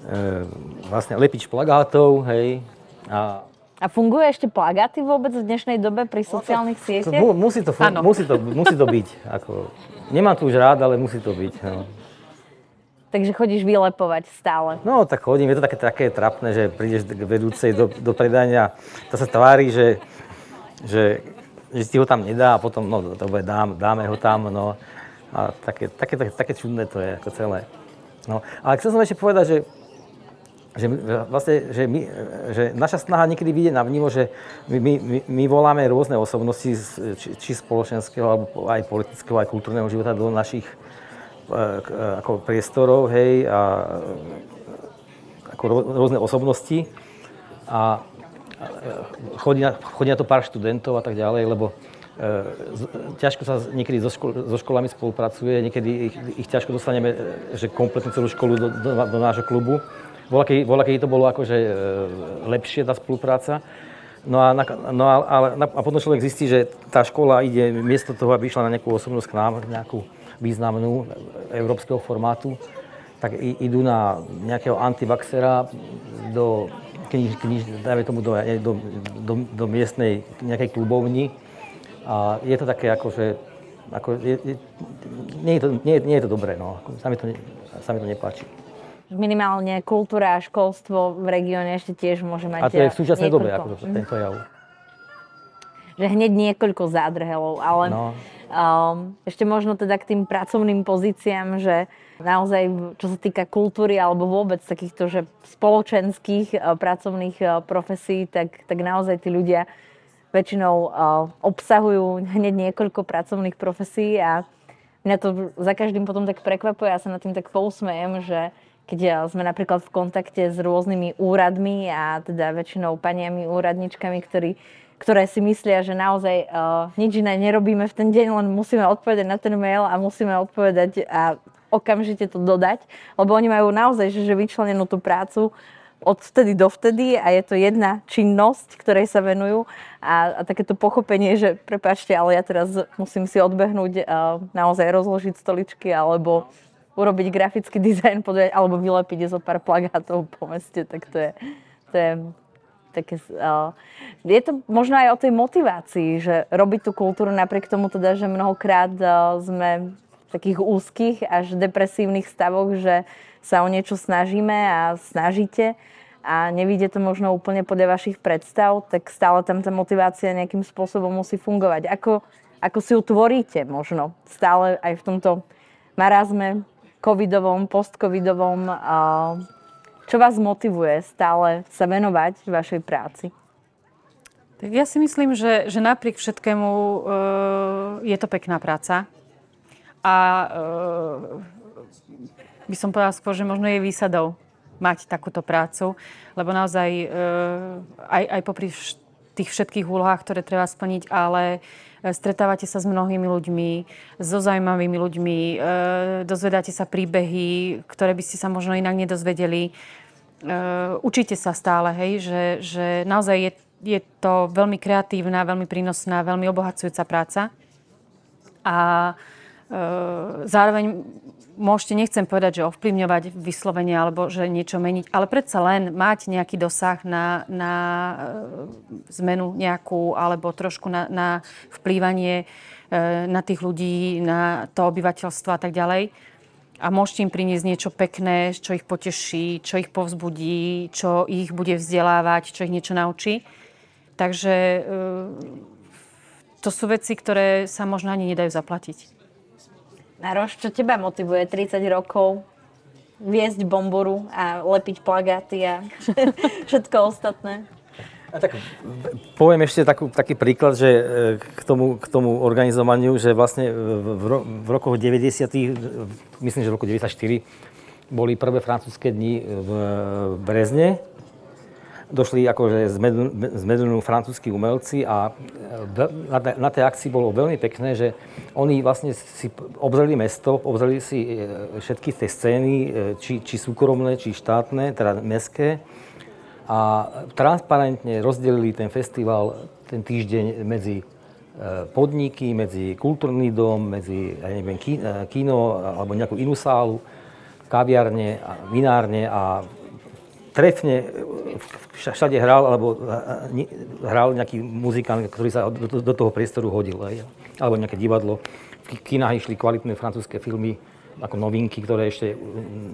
Speaker 3: e, vlastne lepič plagátov, hej, a
Speaker 1: a funguje ešte plagáty vôbec v dnešnej dobe pri sociálnych no to, sieťach?
Speaker 3: Musí, to, musí, to, musí to byť. Ako, nemám to už rád, ale musí to byť. No.
Speaker 1: Takže chodíš vylepovať stále?
Speaker 3: No, tak chodím. Je to také, také trapné, že prídeš k vedúcej do, do predania, to sa tvári, že, že že si ho tam nedá a potom, no dobre, dám, dáme ho tam, no. A také, také, také, také čudné to je, ako celé. No, ale chcel som ešte povedať, že, že vlastne, že, my, že naša snaha niekedy vyjde na vnímo, že my, my, my voláme rôzne osobnosti, či, či spoločenského, alebo aj politického, aj kultúrneho života do našich ako priestorov, hej, a ako rôzne osobnosti. A chodí na, chodí na to pár študentov a tak ďalej, lebo e, ťažko sa niekedy so, škol, so školami spolupracuje, niekedy ich, ich ťažko dostaneme, e, že kompletnú celú školu do, do, do nášho klubu. Bola, keď, to bolo akože e, lepšie tá spolupráca. No a, no a, ale, a potom človek zistí, že tá škola ide miesto toho, aby išla na nejakú osobnosť k nám, nejakú významnú európskeho formátu, tak idú na nejakého antivaxera do kniž, kniž dajme tomu do, do, do, do miestnej nejakej klubovni. A je to také ako, že ako, je, je, nie, je to, nie, nie je to dobré, no. Sa mi to, sa mi to nepáči.
Speaker 1: Minimálne kultúra a školstvo v regióne ešte tiež môže mať
Speaker 3: A to je v súčasnej dobe, ako to, tento jav.
Speaker 1: Že hneď niekoľko zádrhelov, ale no. Um, ešte možno teda k tým pracovným pozíciám, že naozaj, čo sa týka kultúry alebo vôbec takýchto že spoločenských uh, pracovných uh, profesí, tak, tak naozaj tí ľudia väčšinou uh, obsahujú hneď niekoľko pracovných profesí a mňa to za každým potom tak prekvapuje, ja sa nad tým tak pousmejem, že keď sme napríklad v kontakte s rôznymi úradmi a teda väčšinou paniami úradničkami, ktorí ktoré si myslia, že naozaj uh, nič iné nerobíme v ten deň, len musíme odpovedať na ten mail a musíme odpovedať a okamžite to dodať, lebo oni majú naozaj že, že vyčlenenú tú prácu od vtedy do vtedy a je to jedna činnosť, ktorej sa venujú a, a takéto pochopenie, že prepáčte, ale ja teraz musím si odbehnúť a naozaj rozložiť stoličky alebo urobiť grafický *laughs* dizajn alebo vylepiť zo pár plagátov po meste, tak to je, to je také, uh, je to možno aj o tej motivácii, že robiť tú kultúru napriek tomu teda, že mnohokrát uh, sme v takých úzkých až depresívnych stavoch, že sa o niečo snažíme a snažíte a nevíde to možno úplne podľa vašich predstav, tak stále tam tá motivácia nejakým spôsobom musí fungovať. Ako, ako si ju tvoríte možno stále aj v tomto marazme covidovom, postcovidovom. Čo vás motivuje stále sa venovať vašej práci?
Speaker 2: Tak ja si myslím, že, že napriek všetkému uh, je to pekná práca. A uh, by som povedala skôr, že možno je výsadou mať takúto prácu, lebo naozaj e, aj, aj popri tých všetkých úlohách, ktoré treba splniť, ale e, stretávate sa s mnohými ľuďmi, so zaujímavými ľuďmi, e, dozvedáte sa príbehy, ktoré by ste sa možno inak nedozvedeli. Učíte sa stále, hej, že, že naozaj je, je to veľmi kreatívna, veľmi prínosná, veľmi obohacujúca práca. A zároveň môžete, nechcem povedať, že ovplyvňovať vyslovene alebo že niečo meniť, ale predsa len mať nejaký dosah na, na e, zmenu nejakú alebo trošku na, na vplývanie e, na tých ľudí, na to obyvateľstvo a tak ďalej. A môžete im priniesť niečo pekné, čo ich poteší, čo ich povzbudí, čo ich bude vzdelávať, čo ich niečo naučí. Takže to sú veci, ktoré sa možno ani nedajú zaplatiť.
Speaker 1: Naroš, čo teba motivuje 30 rokov viesť bomboru a lepiť plagáty a *laughs* všetko ostatné?
Speaker 3: A tak poviem ešte takú, taký príklad, že e, k tomu, k tomu organizovaniu, že vlastne v, ro, v rokoch 90 myslím, že v roku 94 boli prvé francúzske dni v Brezne došli akože z Medunu francúzskí umelci a e, na, tej akcii bolo veľmi pekné, že oni vlastne si obzreli mesto, obzreli si e, všetky tie scény, e, či, či súkromné, či štátne, teda mestské a transparentne rozdelili ten festival ten týždeň medzi podniky, medzi kultúrny dom, medzi ja neviem, kino alebo nejakú inú sálu, kaviarne, vinárne a trefne všade hral, alebo hral nejaký muzikant, ktorý sa do, toho priestoru hodil. Alebo nejaké divadlo. V kinách išli kvalitné francúzske filmy, ako novinky, ktoré ešte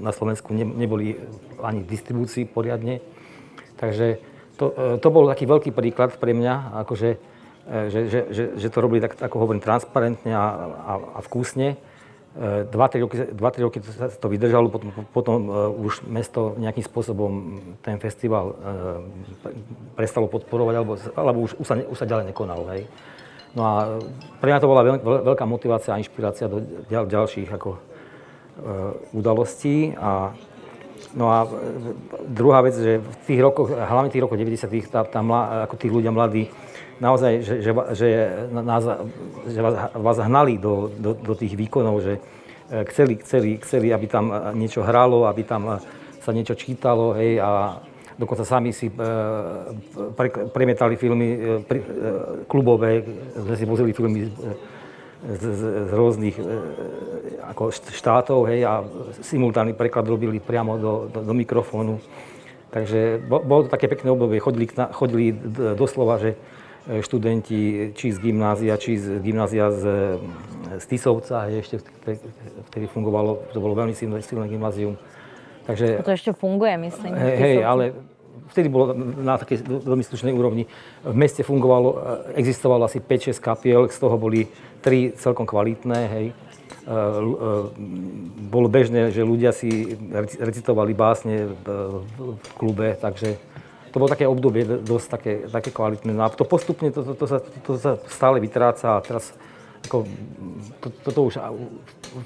Speaker 3: na Slovensku ne, neboli ani v distribúcii poriadne. Takže to, to bol taký veľký príklad pre mňa, akože, že, že, že, že to robili tak, ako hovorím, transparentne a, a, a vkusne 2-3 roky, 2-3 roky to vydržalo, potom, potom uh, už mesto nejakým spôsobom ten festival uh, prestalo podporovať, alebo, alebo už, už, sa, už sa ďalej nekonal. Hej. No a pre mňa to bola veľ, veľká motivácia a inšpirácia do ďal, ďalších ako, uh, udalostí. A, no a druhá vec, že v tých rokoch, hlavne tých rokoch 90 tá, tá mla, ako tí ľudia mladí, naozaj, že, že, že, nás, že vás, vás hnali do, do, do tých výkonov, že e, chceli, chceli, chceli, aby tam niečo hralo, aby tam sa niečo čítalo, hej, a dokonca sami si e, pre, premietali filmy e, klubové, sme si vozili filmy z, z, z rôznych ako štátov, hej, a simultánny preklad robili priamo do, do, do mikrofónu. Takže bolo to také pekné obdobie, chodili, chodili doslova, že E, študenti či z gymnázia, či z gymnázia z, z Tisovca, ešte vtedy fungovalo, to bolo veľmi silné, silné gymnázium.
Speaker 1: Takže, to ešte funguje, myslím.
Speaker 3: Hej, hej, ale vtedy bolo na takej veľmi slušnej úrovni. V meste fungovalo, e, existovalo asi 5-6 kapiel, z toho boli 3 celkom kvalitné, hej. E, bolo bežné, že ľudia si recitovali básne v klube, takže to bolo také obdobie dosť také, také kvalitné. No a to postupne, to, to, to, sa, to sa stále vytráca a teraz ako, to, toto už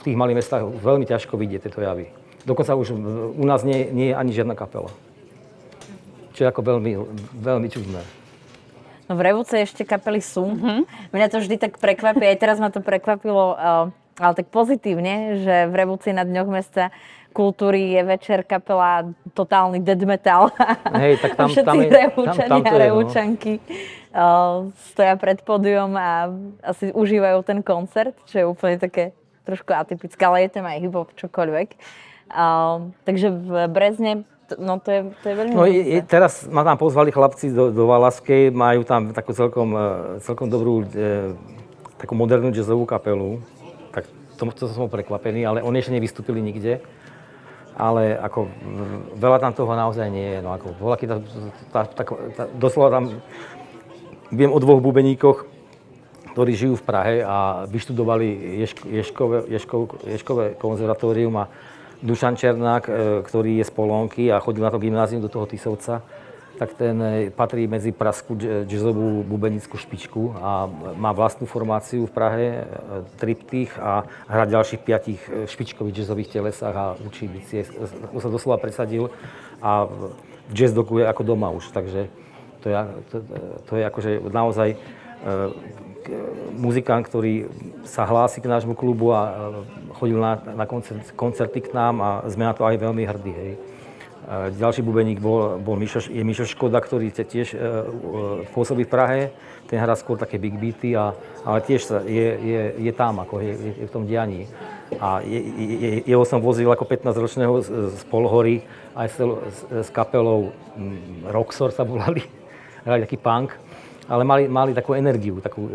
Speaker 3: v tých malých mestách veľmi ťažko vidieť tieto javy. Dokonca už u nás nie, nie je ani žiadna kapela. Čo je ako veľmi, veľmi čudné.
Speaker 1: No v Revúce ešte kapely sú. Mm-hmm. Mňa to vždy tak prekvapí, aj teraz ma to prekvapilo, ale tak pozitívne, že v Revúci na Dňoch mesta kultúry je večer kapela totálny dead metal.
Speaker 3: Hej, tak tam, *laughs*
Speaker 1: Všetci
Speaker 3: tam, je, tam, tam
Speaker 1: a revúčanky no. uh, stoja pred pódium a asi užívajú ten koncert, čo je úplne také trošku atypická, ale je tam aj hip-hop, čokoľvek. Uh, takže v Brezne, no to je, to je veľmi
Speaker 3: No je, teraz ma tam pozvali chlapci do, do Valaskej, majú tam takú celkom, e, celkom dobrú, e, takú modernú jazzovú kapelu. Tak to, to som prekvapený, ale oni ešte nevystúpili nikde. Ale ako veľa tam toho naozaj nie je. No ako voľaký, tá, tá, tá, tá, doslova tam, viem o dvoch bubeníkoch, ktorí žijú v Prahe a vyštudovali Ješko, Ješkové, Ješkov, Ješkové konzervatórium a Dušan Černák, e, ktorý je z Polonky a chodil na to gymnázium do toho Tisovca, tak ten e, patrí medzi praskú jazzovú bubenickú špičku a má vlastnú formáciu v Prahe, e, triptych a hrá ďalších piatich špičkových jazzových telesách a učí bicie. To sa doslova presadil a jazz doku je ako doma už, takže to je, to, to je akože naozaj muzikant, ktorý sa hlási k nášmu klubu a e, chodil na, na koncert, koncerty k nám a sme na to aj veľmi hrdí. Hej. E, Ďalší bubeník bol, bol Mišo, je Mišo Škoda, ktorý tiež e, e, pôsobí v Prahe. Ten hrá skôr také big beaty, a, ale tiež sa, je, je, je tam, ako je, je, v tom dianí. A je, je, jeho som vozil ako 15-ročného z, z Polhory aj s, s, s kapelou Roxor sa volali, *laughs* hrali taký punk, ale mali, mali takú energiu, takú,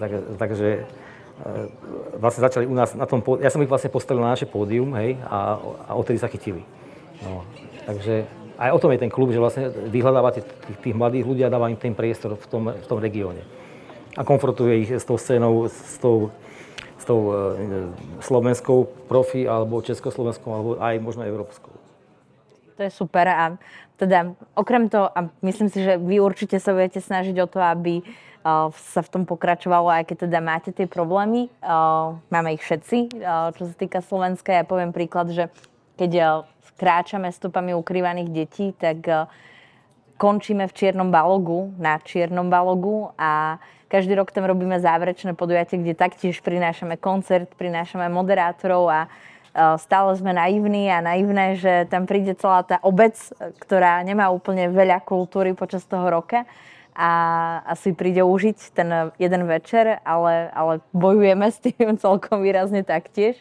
Speaker 3: tak, takže e, vlastne začali u nás na tom, ja som ich vlastne postavil na naše pódium, hej, a, a odtedy sa chytili. No, takže aj o tom je ten klub, že vlastne vyhľadávate tých, tých mladých ľudí a dáva im ten priestor v tom, v tom regióne. A konfrontuje ich s tou scénou, s tou, s tou e, slovenskou profi, alebo československou, alebo aj možno európskou.
Speaker 1: To je super a teda okrem toho, a myslím si, že vy určite sa budete snažiť o to, aby uh, sa v tom pokračovalo, aj keď teda máte tie problémy. Uh, máme ich všetci, uh, čo sa týka Slovenska. Ja poviem príklad, že keď uh, kráčame stopami ukrývaných detí, tak uh, končíme v Čiernom balogu, na Čiernom balogu a každý rok tam robíme záverečné podujatie, kde taktiež prinášame koncert, prinášame moderátorov a e, stále sme naivní a naivné, že tam príde celá tá obec, ktorá nemá úplne veľa kultúry počas toho roka a asi príde užiť ten jeden večer, ale, ale bojujeme s tým *laughs* celkom výrazne taktiež.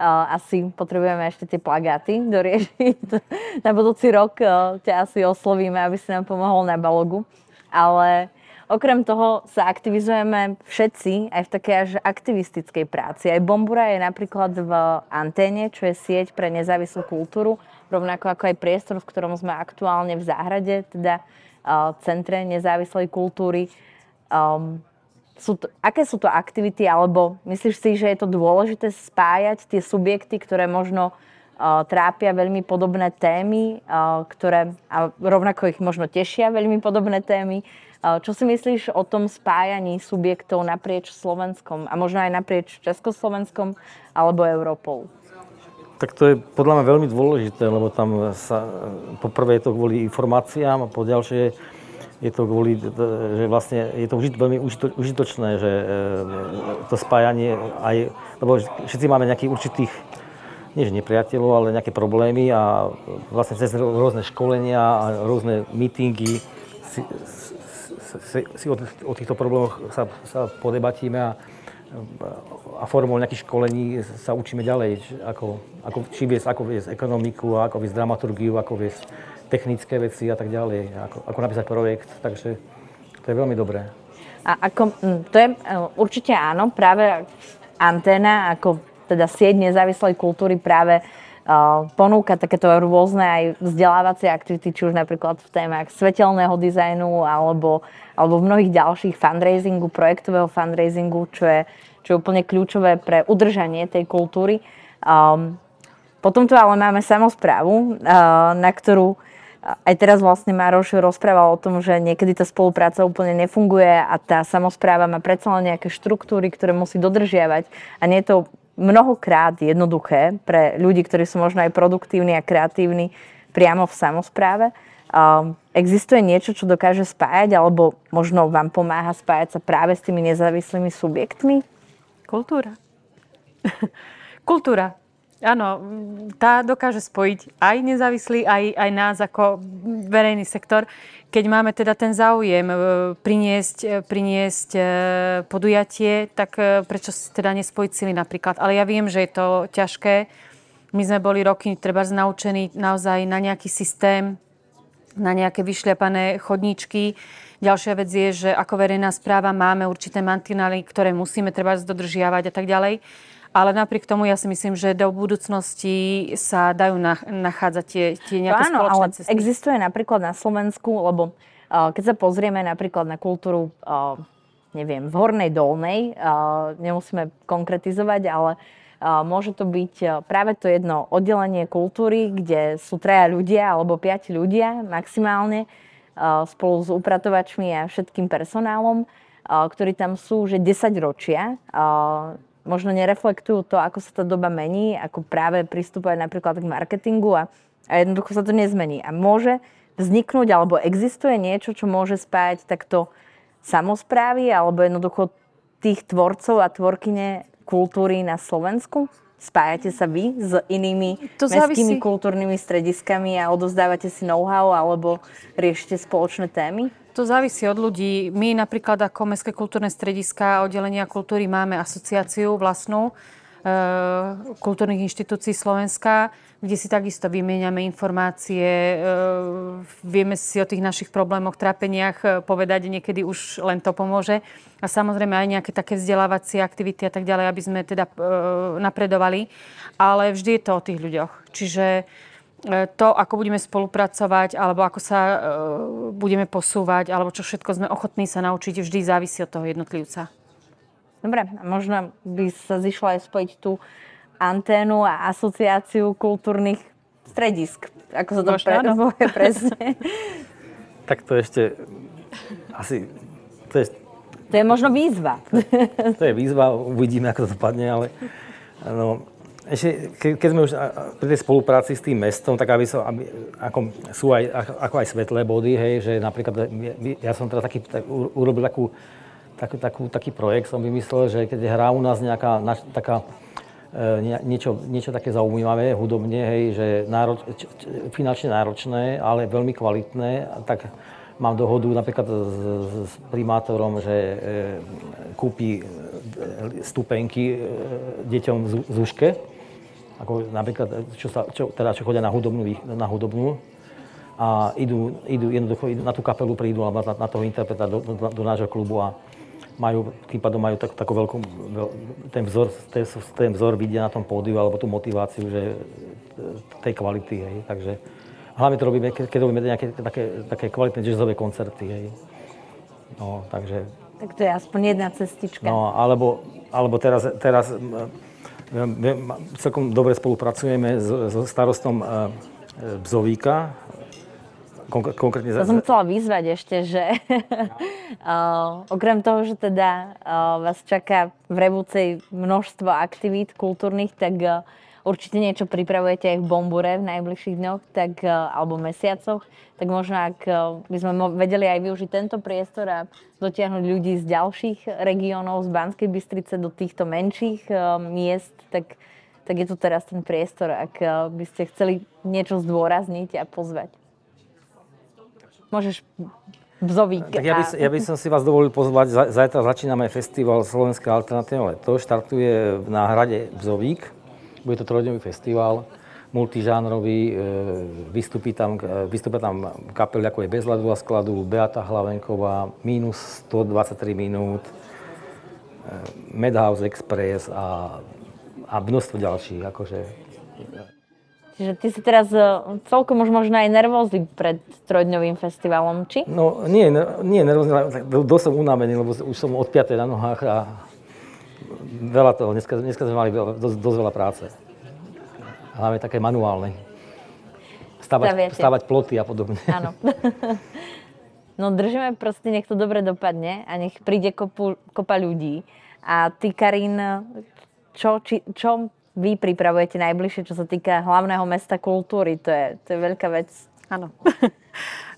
Speaker 1: Asi potrebujeme ešte tie plagáty doriešiť. *laughs* Na budúci rok uh, ťa asi oslovíme, aby si nám pomohol na balogu. Ale okrem toho sa aktivizujeme všetci aj v takej až aktivistickej práci. Aj Bombura je napríklad v Anténe, čo je sieť pre nezávislú kultúru, rovnako ako aj priestor, v ktorom sme aktuálne v záhrade, teda uh, Centre nezávislej kultúry. Um, sú to, aké sú to aktivity, alebo myslíš si, že je to dôležité spájať tie subjekty, ktoré možno uh, trápia veľmi podobné témy, uh, ktoré a rovnako ich možno tešia veľmi podobné témy. Uh, čo si myslíš o tom spájaní subjektov naprieč Slovenskom a možno aj naprieč Československom alebo Európou?
Speaker 3: Tak to je podľa mňa veľmi dôležité, lebo tam sa, poprvé je to kvôli informáciám a po ďalšie je to kvôli, že vlastne je to užit, veľmi užito, užitočné, že to spájanie aj, lebo všetci máme nejakých určitých, nie že nepriateľov, ale nejaké problémy a vlastne cez rôzne školenia a rôzne meetingy si, si, si o, o týchto problémoch sa, sa podebatíme a a formou nejakých školení sa učíme ďalej, ako, ako, či viesť, ako viesť ekonomiku, ako viesť dramaturgiu, ako viesť technické veci a tak ďalej, ako, ako napísať projekt, takže to je veľmi dobré.
Speaker 1: A ako, mm, to je e, určite áno, práve anténa ako teda sieť nezávislej kultúry práve uh, ponúka takéto rôzne aj vzdelávacie aktivity, či už napríklad v témach svetelného dizajnu alebo, alebo v mnohých ďalších fundraisingu, projektového fundraisingu, čo je, čo je úplne kľúčové pre udržanie tej kultúry. Um, potom tu ale máme samozprávu, uh, na ktorú aj teraz vlastne Mároš rozprával o tom, že niekedy tá spolupráca úplne nefunguje a tá samozpráva má predsa len nejaké štruktúry, ktoré musí dodržiavať a nie je to mnohokrát jednoduché pre ľudí, ktorí sú možno aj produktívni a kreatívni priamo v samozpráve. Um, existuje niečo, čo dokáže spájať alebo možno vám pomáha spájať sa práve s tými nezávislými subjektmi?
Speaker 2: Kultúra. *laughs* Kultúra. Áno, tá dokáže spojiť aj nezávislý, aj, aj nás ako verejný sektor. Keď máme teda ten záujem e, priniesť, e, priniesť e, podujatie, tak prečo si teda nespojiť sily napríklad. Ale ja viem, že je to ťažké. My sme boli roky treba naučení naozaj na nejaký systém, na nejaké vyšľapané chodníčky. Ďalšia vec je, že ako verejná správa máme určité mantinály, ktoré musíme treba dodržiavať a tak ďalej. Ale napriek tomu ja si myslím, že do budúcnosti sa dajú nachádzať tie, tie nejaké
Speaker 1: áno, ale
Speaker 2: cesty.
Speaker 1: existuje napríklad na Slovensku, lebo uh, keď sa pozrieme napríklad na kultúru, uh, neviem, v Hornej Dolnej, uh, nemusíme konkretizovať, ale uh, môže to byť práve to jedno oddelenie kultúry, kde sú traja ľudia alebo piati ľudia maximálne uh, spolu s upratovačmi a všetkým personálom, ktorí tam sú, že 10 ročia. Možno nereflektujú to, ako sa tá doba mení, ako práve pristúpať napríklad k marketingu a, a jednoducho sa to nezmení. A môže vzniknúť, alebo existuje niečo, čo môže spájať takto samozprávy, alebo jednoducho tých tvorcov a tvorkyne kultúry na Slovensku? Spájate sa vy s inými to mestskými závisí. kultúrnymi strediskami a odozdávate si know-how alebo riešite spoločné témy?
Speaker 2: To závisí od ľudí. My napríklad ako Mestské kultúrne strediska a oddelenia kultúry máme asociáciu vlastnú e, kultúrnych inštitúcií Slovenska, kde si takisto vymieňame informácie, e, vieme si o tých našich problémoch, trápeniach e, povedať, niekedy už len to pomôže. A samozrejme aj nejaké také vzdelávacie aktivity a tak ďalej, aby sme teda napredovali. Ale vždy je to o tých ľuďoch. Čiže E, to, ako budeme spolupracovať, alebo ako sa e, budeme posúvať, alebo čo všetko sme ochotní sa naučiť, vždy závisí od toho jednotlivca.
Speaker 1: Dobre, a možno by sa zišla aj spojiť tú anténu a asociáciu kultúrnych stredisk. Ako sa to pre, *laughs* presne?
Speaker 3: tak to ešte asi... To je,
Speaker 1: to je možno výzva.
Speaker 3: To, to je výzva, uvidíme, ako to dopadne, ale no, ešte, ke, keď sme už pri tej spolupráci s tým mestom, tak aby, som, aby ako, sú aj, ako aj svetlé body, hej, že napríklad ja som teraz taký, tak, urobil takú, takú, takú, taký projekt, som vymyslel, že keď hrá u nás nejaká naš, taká e, niečo, niečo také zaujímavé hudobne, hej, že nároč, č, č, finančne náročné, ale veľmi kvalitné, tak mám dohodu napríklad s, s primátorom, že e, kúpi e, stupenky e, deťom z, z ako napríklad, čo, sa, čo, teda, čo chodia na hudobnú, na hudobnú a idú, idú jednoducho idú, na tú kapelu prídu alebo na, na toho interpreta do, do, do nášho klubu a majú, tým pádom majú tak, takú veľkú, veľ, ten, vzor, ten, ten vzor vidia na tom pódiu alebo tú motiváciu, že tej kvality, hej. Takže hlavne to robíme, keď, keď robíme nejaké také, také kvalitné jazzové koncerty, hej. No, takže...
Speaker 1: Tak to je aspoň jedna cestička.
Speaker 3: No, alebo, alebo teraz, teraz celkom dobre spolupracujeme so starostom e, Bzovíka.
Speaker 1: Konkrétne to som chcela vyzvať ešte, že uh, *laughs* okrem toho, že teda uh, vás čaká v Revúcej množstvo aktivít kultúrnych, tak určite niečo pripravujete aj v Bombure v najbližších dňoch tak, e, alebo mesiacoch, tak možno ak e, by sme vedeli aj využiť tento priestor a dotiahnuť ľudí z ďalších regiónov, z Banskej Bystrice do týchto menších e, miest, tak, tak je tu teraz ten priestor, ak by ste chceli niečo zdôrazniť a pozvať. Môžeš Bzovík.
Speaker 3: Tak ja by, ja by som si vás dovolil pozvať. Zajtra začíname festival Slovenské alternatívne leto. Štartuje na hrade Bzovík bude to trojdňový festival, multižánrový, e, vystúpi tam, e, vystúpia tam kapely ako je Bez ľadu a skladu, Beata Hlavenková, Minus 123 minút, e, Madhouse Express a, a množstvo ďalších. Akože.
Speaker 1: Čiže ty si teraz celkom už možno aj nervózny pred trojdňovým festivalom, či?
Speaker 3: No nie, nie nervózny, dosť som unavený, lebo už som od 5. na nohách a veľa toho. Dneska, dneska sme mali dosť, dosť veľa práce. Hlavne také manuálne. Stavať, stavať ploty a podobne.
Speaker 1: Áno. *laughs* No držíme proste, nech to dobre dopadne a nech príde kopu, kopa ľudí. A ty, Karin, čo, či, čo vy pripravujete najbližšie, čo sa týka hlavného mesta kultúry? To je, to je veľká vec.
Speaker 2: Áno. *laughs*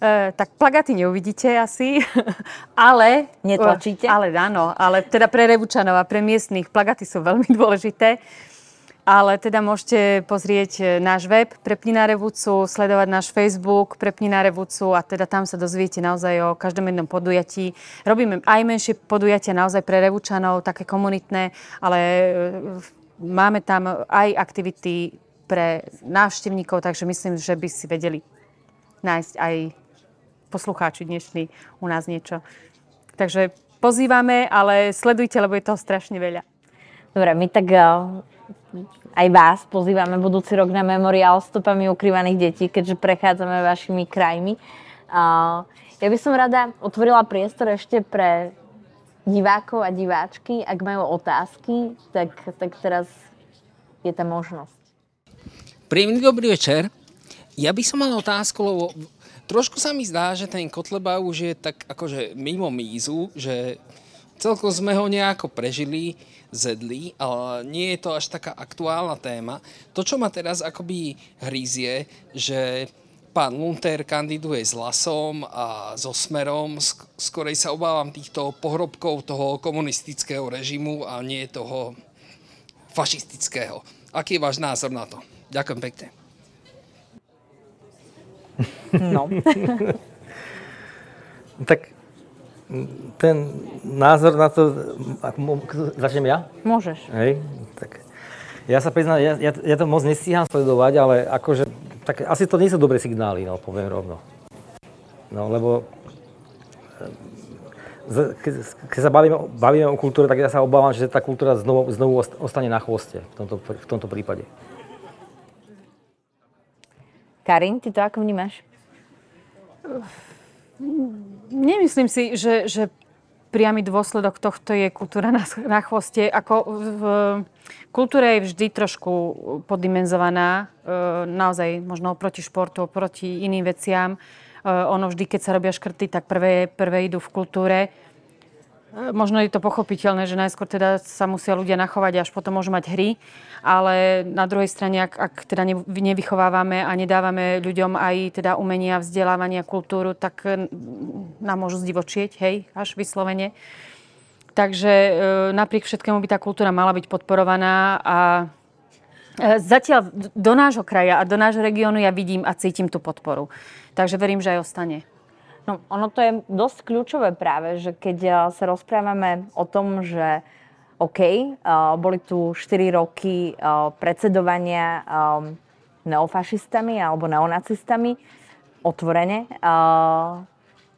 Speaker 2: E, tak plagaty neuvidíte asi, *laughs* ale...
Speaker 1: Netlačíte?
Speaker 2: Ale áno, ale teda pre Revučanov a pre miestnych plagaty sú veľmi dôležité. Ale teda môžete pozrieť e, náš web Prepni na Revúcu, sledovať náš Facebook Prepni na Revúcu a teda tam sa dozviete naozaj o každom jednom podujatí. Robíme aj menšie podujatia naozaj pre Revúčanov, také komunitné, ale e, máme tam aj aktivity pre návštevníkov, takže myslím, že by si vedeli nájsť aj poslucháči dnešní u nás niečo. Takže pozývame, ale sledujte, lebo je toho strašne veľa.
Speaker 1: Dobre, my tak aj vás pozývame budúci rok na memoriál stopami ukrývaných detí, keďže prechádzame vašimi krajmi. Ja by som rada otvorila priestor ešte pre divákov a diváčky. Ak majú otázky, tak, tak teraz je tá možnosť.
Speaker 4: Príjemný dobrý večer. Ja by som mal otázku, lebo trošku sa mi zdá, že ten Kotleba už je tak akože mimo mízu, že celkom sme ho nejako prežili zedli, ale nie je to až taká aktuálna téma. To, čo ma teraz akoby hrízie, že pán Lunter kandiduje s Lasom a so Smerom. Skorej sa obávam týchto pohrobkov toho komunistického režimu a nie toho fašistického. Aký je váš názor na to? Ďakujem pekne.
Speaker 1: No. *laughs*
Speaker 3: tak ten názor na to, začnem ja?
Speaker 1: Môžeš.
Speaker 3: Hej, tak ja sa priznám, ja, ja, ja to moc nestíham sledovať, ale akože, tak asi to nie sú dobré signály, no, poviem rovno. No, lebo eh, keď, keď sa bavíme, bavíme o kultúre, tak ja sa obávam, že tá kultúra znovu, znovu ostane na chvoste v tomto, v tomto prípade.
Speaker 1: Karin, ty to ako vnímaš?
Speaker 2: Nemyslím si, že, že priamy dôsledok tohto je kultúra na, na chvoste. Ako v, kultúra je vždy trošku poddimenzovaná, e, naozaj možno proti športu, proti iným veciam. E, ono vždy, keď sa robia škrty, tak prvé, prvé idú v kultúre. Možno je to pochopiteľné, že najskôr teda sa musia ľudia nachovať, až potom môžu mať hry, ale na druhej strane, ak, ak teda nevychovávame a nedávame ľuďom aj teda umenia, vzdelávania, kultúru, tak nám môžu zdivočieť, hej, až vyslovene. Takže e, napriek všetkému by tá kultúra mala byť podporovaná a e, zatiaľ do nášho kraja a do nášho regiónu ja vidím a cítim tú podporu. Takže verím, že aj ostane.
Speaker 1: No, ono to je dosť kľúčové práve, že keď eh, sa rozprávame o tom, že OK, uh, boli tu 4 roky uh, predsedovania neofašistami alebo neonacistami, otvorene,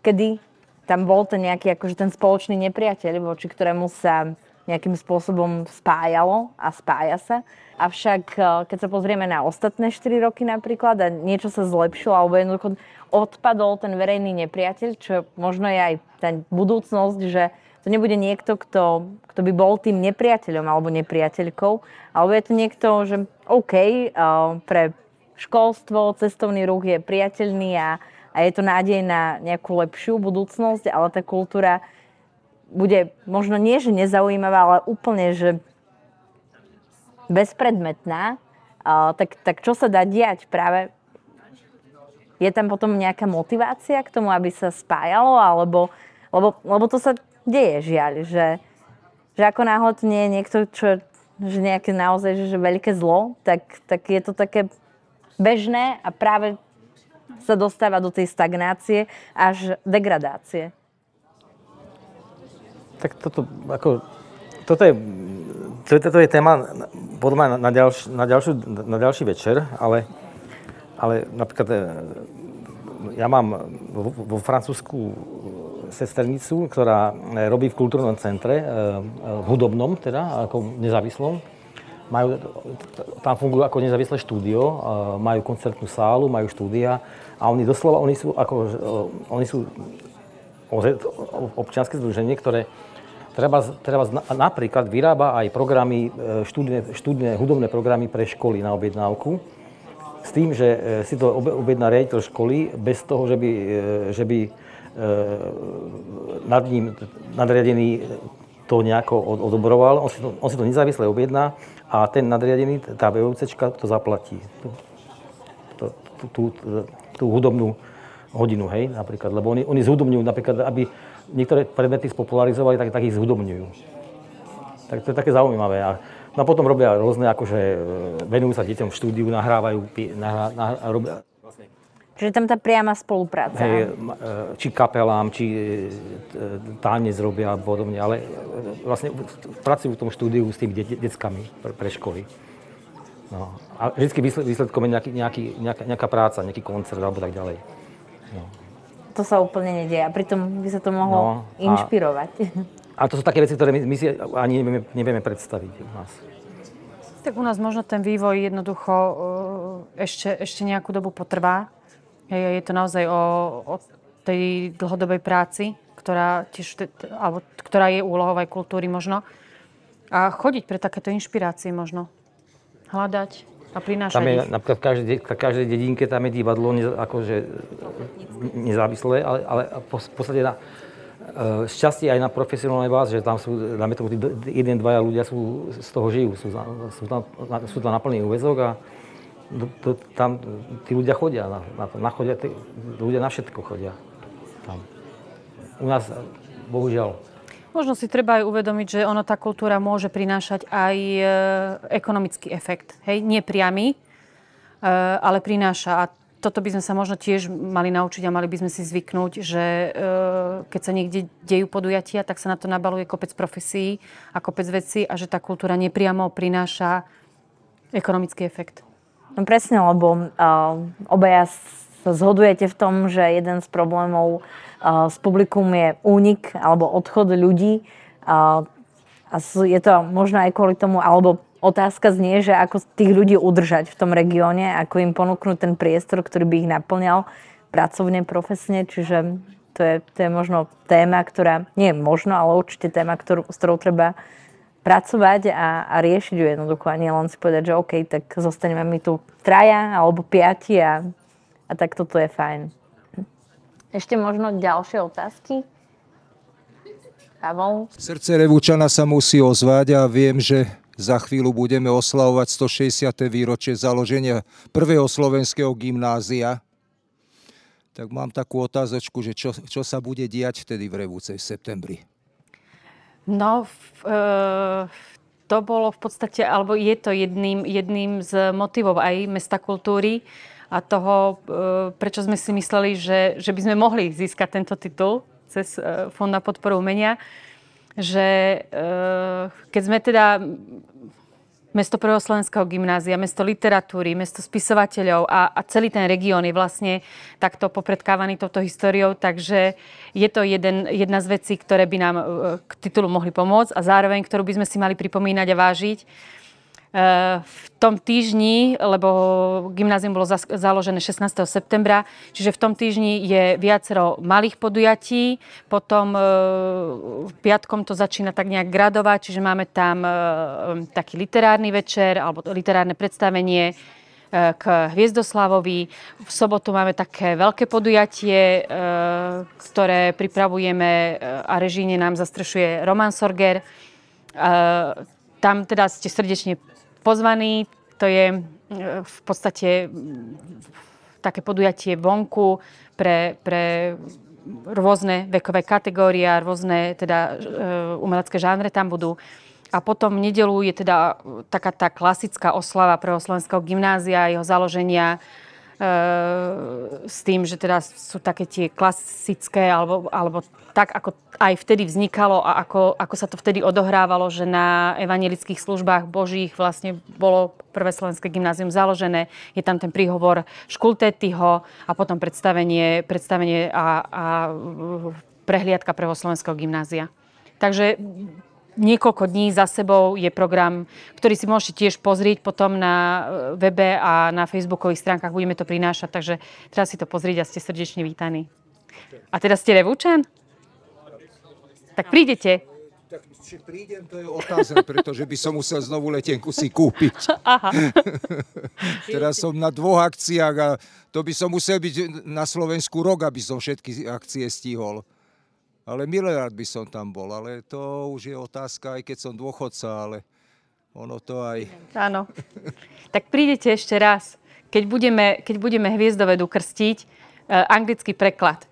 Speaker 1: kedy tam bol ten nejaký akože ten spoločný nepriateľ, voči ktorému sa nejakým spôsobom spájalo a spája sa. Avšak keď sa pozrieme na ostatné 4 roky napríklad a niečo sa zlepšilo alebo jednoducho odpadol ten verejný nepriateľ, čo možno je aj tá budúcnosť, že to nebude niekto, kto, kto by bol tým nepriateľom alebo nepriateľkou, alebo je to niekto, že OK, uh, pre školstvo, cestovný ruch je priateľný a, a je to nádej na nejakú lepšiu budúcnosť, ale tá kultúra bude možno nie, že nezaujímavá, ale úplne, že bezpredmetná, tak, tak čo sa dá diať práve je tam potom nejaká motivácia k tomu, aby sa spájalo, alebo, lebo, lebo to sa deje, žiaľ, že, že ako náhle nie je niekto, čo, že nejaké naozaj, že, že veľké zlo, tak, tak je to také bežné a práve sa dostáva do tej stagnácie až degradácie.
Speaker 3: Tak toto, ako, toto je, toto je téma podľa mňa na, ďalš, na, ďalšiu, na ďalší večer, ale ale napríklad e, ja mám vo, vo Francúzsku e, sesternicu, ktorá e, robí v kultúrnom centre, v hudobnom teda, ako nezávislom. Majú, tam fungujú ako nezávislé štúdio, majú koncertnú sálu, majú štúdia a oni doslova, oni sú, ako, oni sú občianske združenie, ktoré treba, treba napríklad vyrába aj programy, štúdne, štúdne hudobné programy pre školy na objednávku s tým, že e, si to objedná riaditeľ školy bez toho, že by, e, že by e, nad ním nadriadený to nejako odobroval. On si to, on si to nezávisle objedná a ten nadriadený, tá VOCčka to zaplatí. Tú, tú, tú, tú hudobnú hodinu, hej, napríklad. Lebo oni, oni zhudobňujú, napríklad, aby niektoré predmety spopularizovali, tak, tak ich zhudobňujú. Tak to je také zaujímavé. A No a potom robia rôzne, akože e, venujú sa deťom v štúdiu, nahrávajú, nahrá, nahrá, robia,
Speaker 1: Čiže tam tá priama spolupráca.
Speaker 3: hej, e, či kapelám, či e, tanec robia a podobne, ale vlastne pracujú v tom štúdiu s tými de- deckami pre, pre školy. No. A vždy výsled, výsledkom je nejaký, nejaký, nejaká, nejaká práca, nejaký koncert alebo tak ďalej.
Speaker 1: To sa úplne nedieje. A pritom by sa to mohlo
Speaker 3: No, a-
Speaker 1: inšpirovať. *laughs*
Speaker 3: A to sú také veci, ktoré my, my si ani nevieme, nevieme predstaviť u nás.
Speaker 2: Tak u nás možno ten vývoj jednoducho e, ešte, ešte nejakú dobu potrvá. Je, je to naozaj o, o tej dlhodobej práci, ktorá, tiež, alebo, ktorá je úlohou aj kultúry možno. A chodiť pre takéto inšpirácie možno. Hľadať a prinášať
Speaker 3: Tam je
Speaker 2: ich.
Speaker 3: napríklad v každej, de- v každej dedinke tam je divadlo ne, akože nezávislé, ale, ale v podstate na, e, šťastie aj na profesionálnej báze, že tam sú, dáme tomu, tí jeden, dvaja ľudia sú, z toho žijú, sú, sú, tam, sú tam na plný úvezok a do, do, tam tí ľudia chodia na, na to, na chodia, tí, ľudia na všetko chodia tam. U nás, bohužiaľ,
Speaker 2: Možno si treba aj uvedomiť, že ono tá kultúra môže prinášať aj e, ekonomický efekt. Hej, nie e, ale prináša. A toto by sme sa možno tiež mali naučiť a mali by sme si zvyknúť, že e, keď sa niekde dejú podujatia, tak sa na to nabaluje kopec profesí a kopec vecí a že tá kultúra nepriamo prináša ekonomický efekt.
Speaker 1: No presne, lebo uh, obaja sa zhodujete v tom, že jeden z problémov s publikum je únik alebo odchod ľudí. A je to možno aj kvôli tomu, alebo otázka znie, že ako tých ľudí udržať v tom regióne, ako im ponúknuť ten priestor, ktorý by ich naplňal pracovne, profesne, čiže to je, to je možno téma, ktorá, nie je možno, ale určite téma, ktorú, s ktorou treba pracovať a, a riešiť ju jednoducho a nie len si povedať, že OK, tak zostaneme mi tu traja alebo piati a, a tak toto je fajn. Ešte možno ďalšie otázky? Pavol?
Speaker 5: Srdce Revúčana sa musí ozvať a viem, že za chvíľu budeme oslavovať 160. výročie založenia prvého slovenského gymnázia. Tak mám takú otázočku, že čo, čo sa bude diať vtedy v Revúcej v septembri.
Speaker 2: No, v, e, to bolo v podstate, alebo je to jedným, jedným z motivov aj mesta kultúry a toho, e, prečo sme si mysleli, že, že by sme mohli získať tento titul cez e, Fond na podporu umenia, že e, keď sme teda mesto prvého slovenského gymnázia, mesto literatúry, mesto spisovateľov a, a celý ten región je vlastne takto popredkávaný touto históriou, takže je to jeden, jedna z vecí, ktoré by nám k titulu mohli pomôcť a zároveň, ktorú by sme si mali pripomínať a vážiť. E, V tom týždni, lebo gymnázium bolo založené 16. septembra, čiže v tom týždni je viacero malých podujatí, potom e, v piatkom to začína tak nejak gradovať, čiže máme tam e, taký literárny večer alebo literárne predstavenie k Hviezdoslavovi. V sobotu máme také veľké podujatie, ktoré pripravujeme a režíne nám zastrešuje Roman Sorger. Tam teda ste srdečne pozvaní. To je e, v podstate také podujatie vonku pre, pre rôzne vekové kategórie a rôzne teda e, umelecké žánre tam budú. A potom v nedelu je teda taká tá klasická oslava pre slovenského gymnázia, jeho založenia s tým, že teda sú také tie klasické, alebo, alebo tak, ako aj vtedy vznikalo a ako, ako sa to vtedy odohrávalo, že na evangelických službách božích vlastne bolo prvé slovenské gymnázium založené. Je tam ten príhovor Škultétyho a potom predstavenie, predstavenie a, a prehliadka prvého slovenského gymnázia. Takže niekoľko dní za sebou je program, ktorý si môžete tiež pozrieť potom na e, webe a na facebookových stránkach. Budeme to prinášať, takže teraz si to pozrieť a ste srdečne vítaní. A teda ste Revúčan? Tak prídete.
Speaker 5: Tak či prídem, to je otázka, pretože by som musel znovu letenku si kúpiť. *laughs*
Speaker 2: Aha. *laughs*
Speaker 5: Teraz som na dvoch akciách a to by som musel byť na Slovensku rok, aby som všetky akcie stihol. Ale miliard by som tam bol, ale to už je otázka, aj keď som dôchodca, ale ono to aj...
Speaker 2: Áno. Tak prídete ešte raz, keď budeme, keď budeme Hviezdovedu krstiť, e, anglický preklad.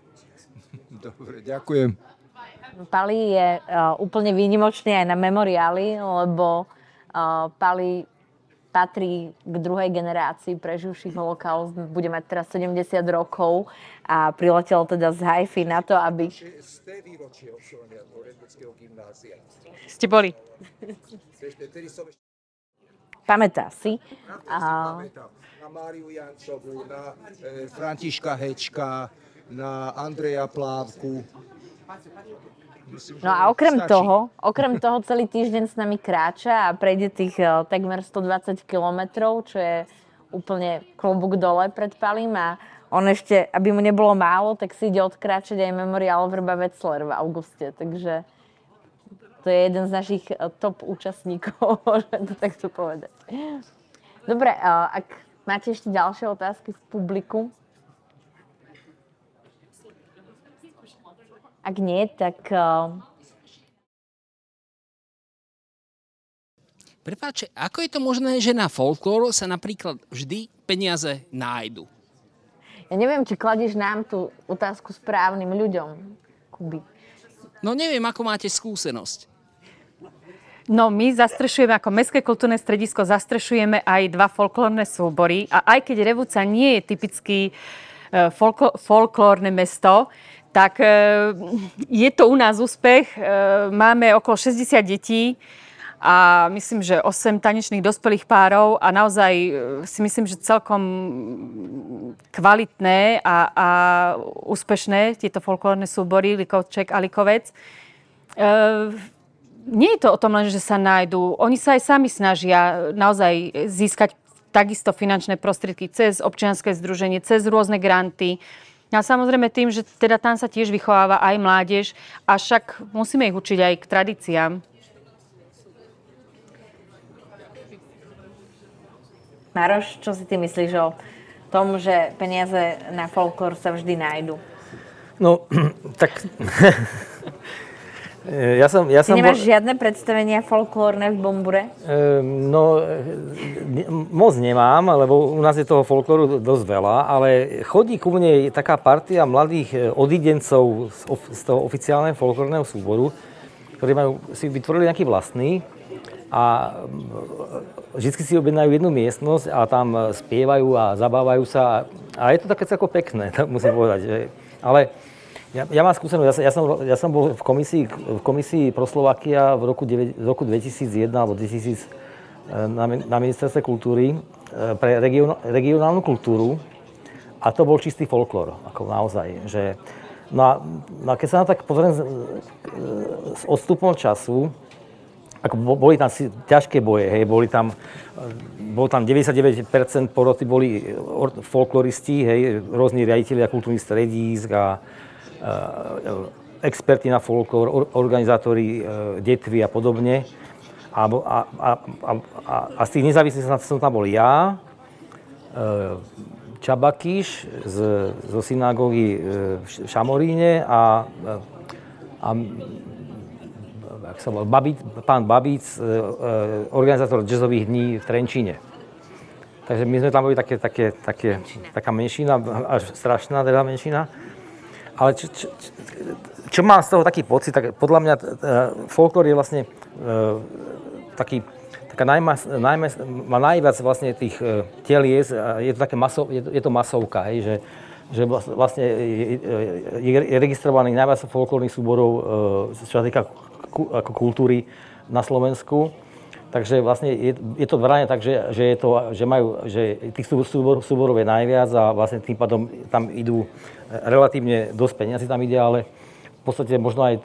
Speaker 5: Dobre, ďakujem.
Speaker 1: Pali je uh, úplne výnimočný aj na memoriáli, lebo uh, Pali patrí k druhej generácii preživších holokaust, bude mať teraz 70 rokov a priletel teda z Haify na to, aby...
Speaker 5: Ste výročie oslovenia Redneckého gymnázia.
Speaker 2: Ste boli?
Speaker 1: Pamätá si. A,
Speaker 5: Na Máriu Jančovú, na e, Františka Hečka, na Andreja Plávku. Myslím,
Speaker 1: no a okrem
Speaker 5: stačí.
Speaker 1: toho, okrem toho celý týždeň s nami kráča a prejde tých eh, takmer 120 kilometrov, čo je úplne klobúk dole pred Palím a on ešte, aby mu nebolo málo, tak si ide odkráčať aj memoriál Vrba Wetzler v auguste, takže to je jeden z našich eh, top účastníkov, *laughs* môžem to takto povedať. Dobre, eh, ak máte ešte ďalšie otázky v publiku, ak nie, tak eh,
Speaker 4: Prepáče, ako je to možné, že na folklóru sa napríklad vždy peniaze nájdu?
Speaker 1: ja neviem, či kladieš nám tú otázku správnym ľuďom, Kuby.
Speaker 4: No neviem, ako máte skúsenosť.
Speaker 2: No my zastrešujeme ako Mestské kultúrne stredisko, zastrešujeme aj dva folklórne súbory a aj keď Revúca nie je typický e, folko- folklórne mesto, tak e, je to u nás úspech. E, Máme okolo 60 detí a myslím, že 8 tanečných dospelých párov a naozaj e, si myslím, že celkom kvalitné a, a úspešné tieto folklórne súbory Likovček a Likovec. Nie je to o tom len, že sa nájdú. Oni sa aj sami snažia naozaj získať takisto finančné prostriedky cez občianske združenie, cez rôzne granty. A samozrejme tým, že teda tam sa tiež vychováva aj mládež, a však musíme ich učiť aj k tradíciám.
Speaker 1: Maroš, čo si ty myslíš o tom, že peniaze na folklór sa vždy nájdu?
Speaker 3: No, *clears throat* tak... *laughs* ja som, ja
Speaker 1: Ty
Speaker 3: som
Speaker 1: nemáš žiadne predstavenia folklórne v Bombure?
Speaker 3: Ehm, No, ne, moc nemám, lebo u nás je toho folklóru dosť veľa, ale chodí ku mne taká partia mladých e, odidencov z, of, z toho oficiálneho folklórneho súboru, ktorí majú, si vytvorili nejaký vlastný a vždy si objednajú jednu miestnosť a tam spievajú a zabávajú sa a je to také celko pekné, *laughs* tak musím povedať. Že, ale ja, ja mám skúsenosť, ja, som- ja, som, ja som bol v komisii, v komisii pro Slovakia v roku, 9, v roku 2001 alebo 2000 na, mi- na ministerstve kultúry e, pre region, regionálnu kultúru a to bol čistý folklór, ako naozaj. Že, no, a, no a keď sa na tak pozriem s, e, s odstupom času, ako bo- boli tam si, ťažké boje, hej, boli tam, e, bol tam 99% poroty boli or- folkloristi, hej, rôzni riaditeľia kultúrnych stredísk a e, experti na folklór, or- organizátori e, detvy a podobne. A, a, a, a, a, z tých nezávislých som, tam bol ja, e, Čabakiš z, zo synagógy e, v Šamoríne a, a jak sa volal, Babic, pán Babic, e, e, organizátor jazzových dní v Trenčíne. Takže my sme tam boli také, také, také, taká menšina, až strašná teda menšina. Ale čo, čo, čo, mám z toho taký pocit, tak podľa mňa folklór je vlastne e, taký, taká najmas, najmas, má najviac vlastne tých e, telies, je to také maso, je, je to masovka, hej, že, že vlast- vlastne je, je, je registrovaných najviac folklórnych súborov, e, čo sa týka ku, ako kultúry na Slovensku. Takže vlastne je, je to branie tak, že, že, je to, že, majú, že tých súbor, súbor, súborov je najviac a vlastne tým pádom tam idú relatívne dosť peniazy tam ide, ale v podstate možno aj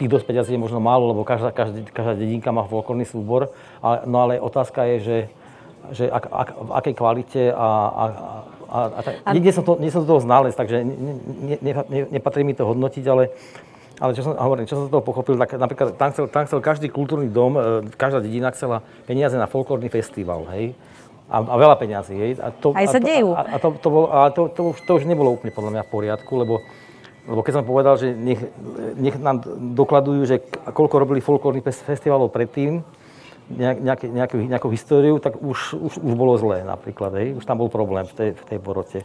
Speaker 3: tých dosť peniazy je možno málo, lebo každá, každá, každá dedinka má folklórny súbor, ale, no ale otázka je, že, že ak, ak, v akej kvalite a, a, a, a, tak, nie, som to, nie som to toho znalec, takže ne, ne, ne, nepatrí mi to hodnotiť, ale ale čo som, hovorím, čo som z toho pochopil, tak napríklad tam chcel, tam chcel každý kultúrny dom, e, každá dedina chcela peniaze na folklórny festival, hej. A, a veľa peňazí, hej. A to,
Speaker 1: Aj
Speaker 3: a
Speaker 1: sa
Speaker 3: to,
Speaker 1: dejú.
Speaker 3: A, a, to, to, bolo, a to, to, už, to už nebolo úplne podľa mňa v poriadku, lebo, lebo keď som povedal, že nech, nech nám dokladujú, že koľko robili folklórnych fes- festivalov predtým, nejak, nejakú, nejakú históriu, tak už, už, už bolo zlé napríklad. Hej? Už tam bol problém v tej, v tej porote.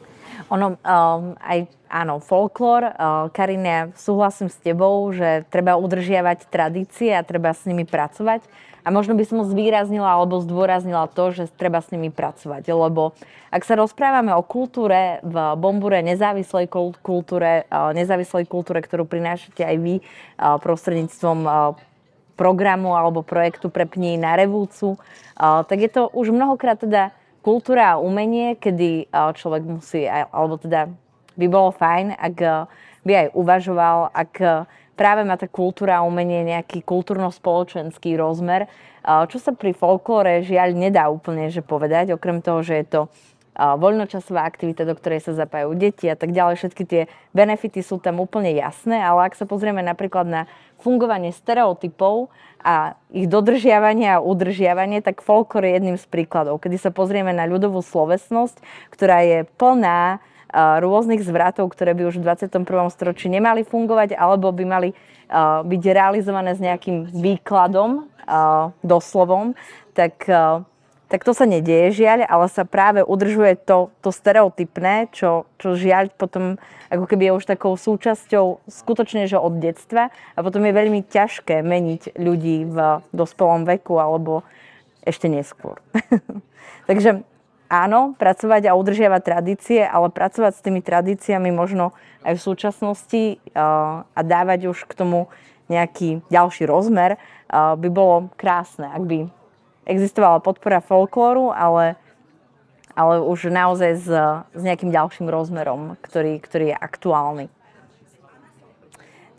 Speaker 1: Ono, um, aj áno, folklór, uh, Karine, súhlasím s tebou, že treba udržiavať tradície a treba s nimi pracovať. A možno by som zvýraznila alebo zdôraznila to, že treba s nimi pracovať. Lebo ak sa rozprávame o kultúre v Bombure, nezávislej kul- kultúre, uh, nezávislej kultúre, ktorú prinášate aj vy uh, prostredníctvom uh, programu alebo projektu Prepni na revúcu, uh, tak je to už mnohokrát teda kultúra a umenie, kedy uh, človek musí, alebo teda by bolo fajn, ak uh, by aj uvažoval, ak práve má tá kultúra a umenie nejaký kultúrno-spoločenský rozmer, čo sa pri folklóre žiaľ nedá úplne že povedať, okrem toho, že je to voľnočasová aktivita, do ktorej sa zapájajú deti a tak ďalej. Všetky tie benefity sú tam úplne jasné, ale ak sa pozrieme napríklad na fungovanie stereotypov a ich dodržiavanie a udržiavanie, tak folklór je jedným z príkladov. Kedy sa pozrieme na ľudovú slovesnosť, ktorá je plná rôznych zvratov, ktoré by už v 21. storočí nemali fungovať, alebo by mali byť realizované s nejakým výkladom, doslovom, tak tak to sa nedieje žiaľ, ale sa práve udržuje to, to stereotypné, čo, čo žiaľ potom ako keby je už takou súčasťou skutočne, že od detstva a potom je veľmi ťažké meniť ľudí v dospelom veku alebo ešte neskôr. *laughs* Takže áno, pracovať a udržiavať tradície, ale pracovať s tými tradíciami možno aj v súčasnosti a dávať už k tomu nejaký ďalší rozmer by bolo krásne, ak by existovala podpora folklóru, ale, ale už naozaj s, s nejakým ďalším rozmerom, ktorý, ktorý je aktuálny.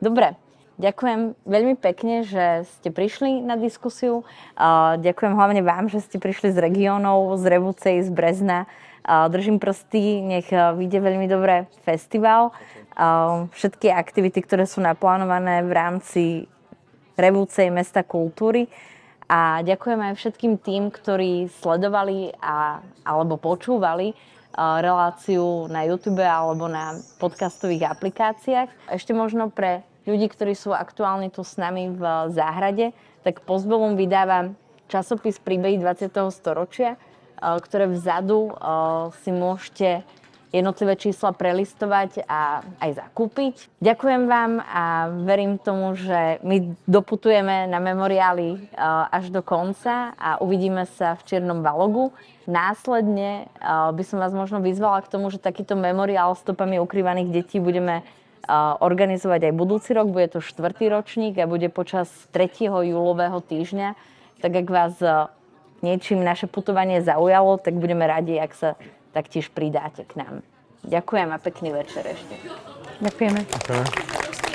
Speaker 1: Dobre, ďakujem veľmi pekne, že ste prišli na diskusiu. Ďakujem hlavne vám, že ste prišli z regiónov, z Revúcej, z Brezna. Držím prsty, nech vyjde veľmi dobré festival. Všetky aktivity, ktoré sú naplánované v rámci Revúcej mesta kultúry. A ďakujem aj všetkým tým, ktorí sledovali a, alebo počúvali uh, reláciu na YouTube alebo na podcastových aplikáciách. Ešte možno pre ľudí, ktorí sú aktuálne tu s nami v záhrade, tak Postbelum vydáva časopis Príbehy 20. storočia, uh, ktoré vzadu uh, si môžete jednotlivé čísla prelistovať a aj zakúpiť. Ďakujem vám a verím tomu, že my doputujeme na memoriály eh, až do konca a uvidíme sa v Čiernom Balogu. Následne eh, by som vás možno vyzvala k tomu, že takýto memoriál stopami ukrývaných detí budeme eh, organizovať aj budúci rok. Bude to štvrtý ročník a bude počas 3. júlového týždňa. Tak ak vás niečím naše putovanie zaujalo, tak budeme radi, ak sa taktiež pridáte k nám. Ďakujem a pekný večer ešte.
Speaker 2: Ďakujeme.
Speaker 3: Okay.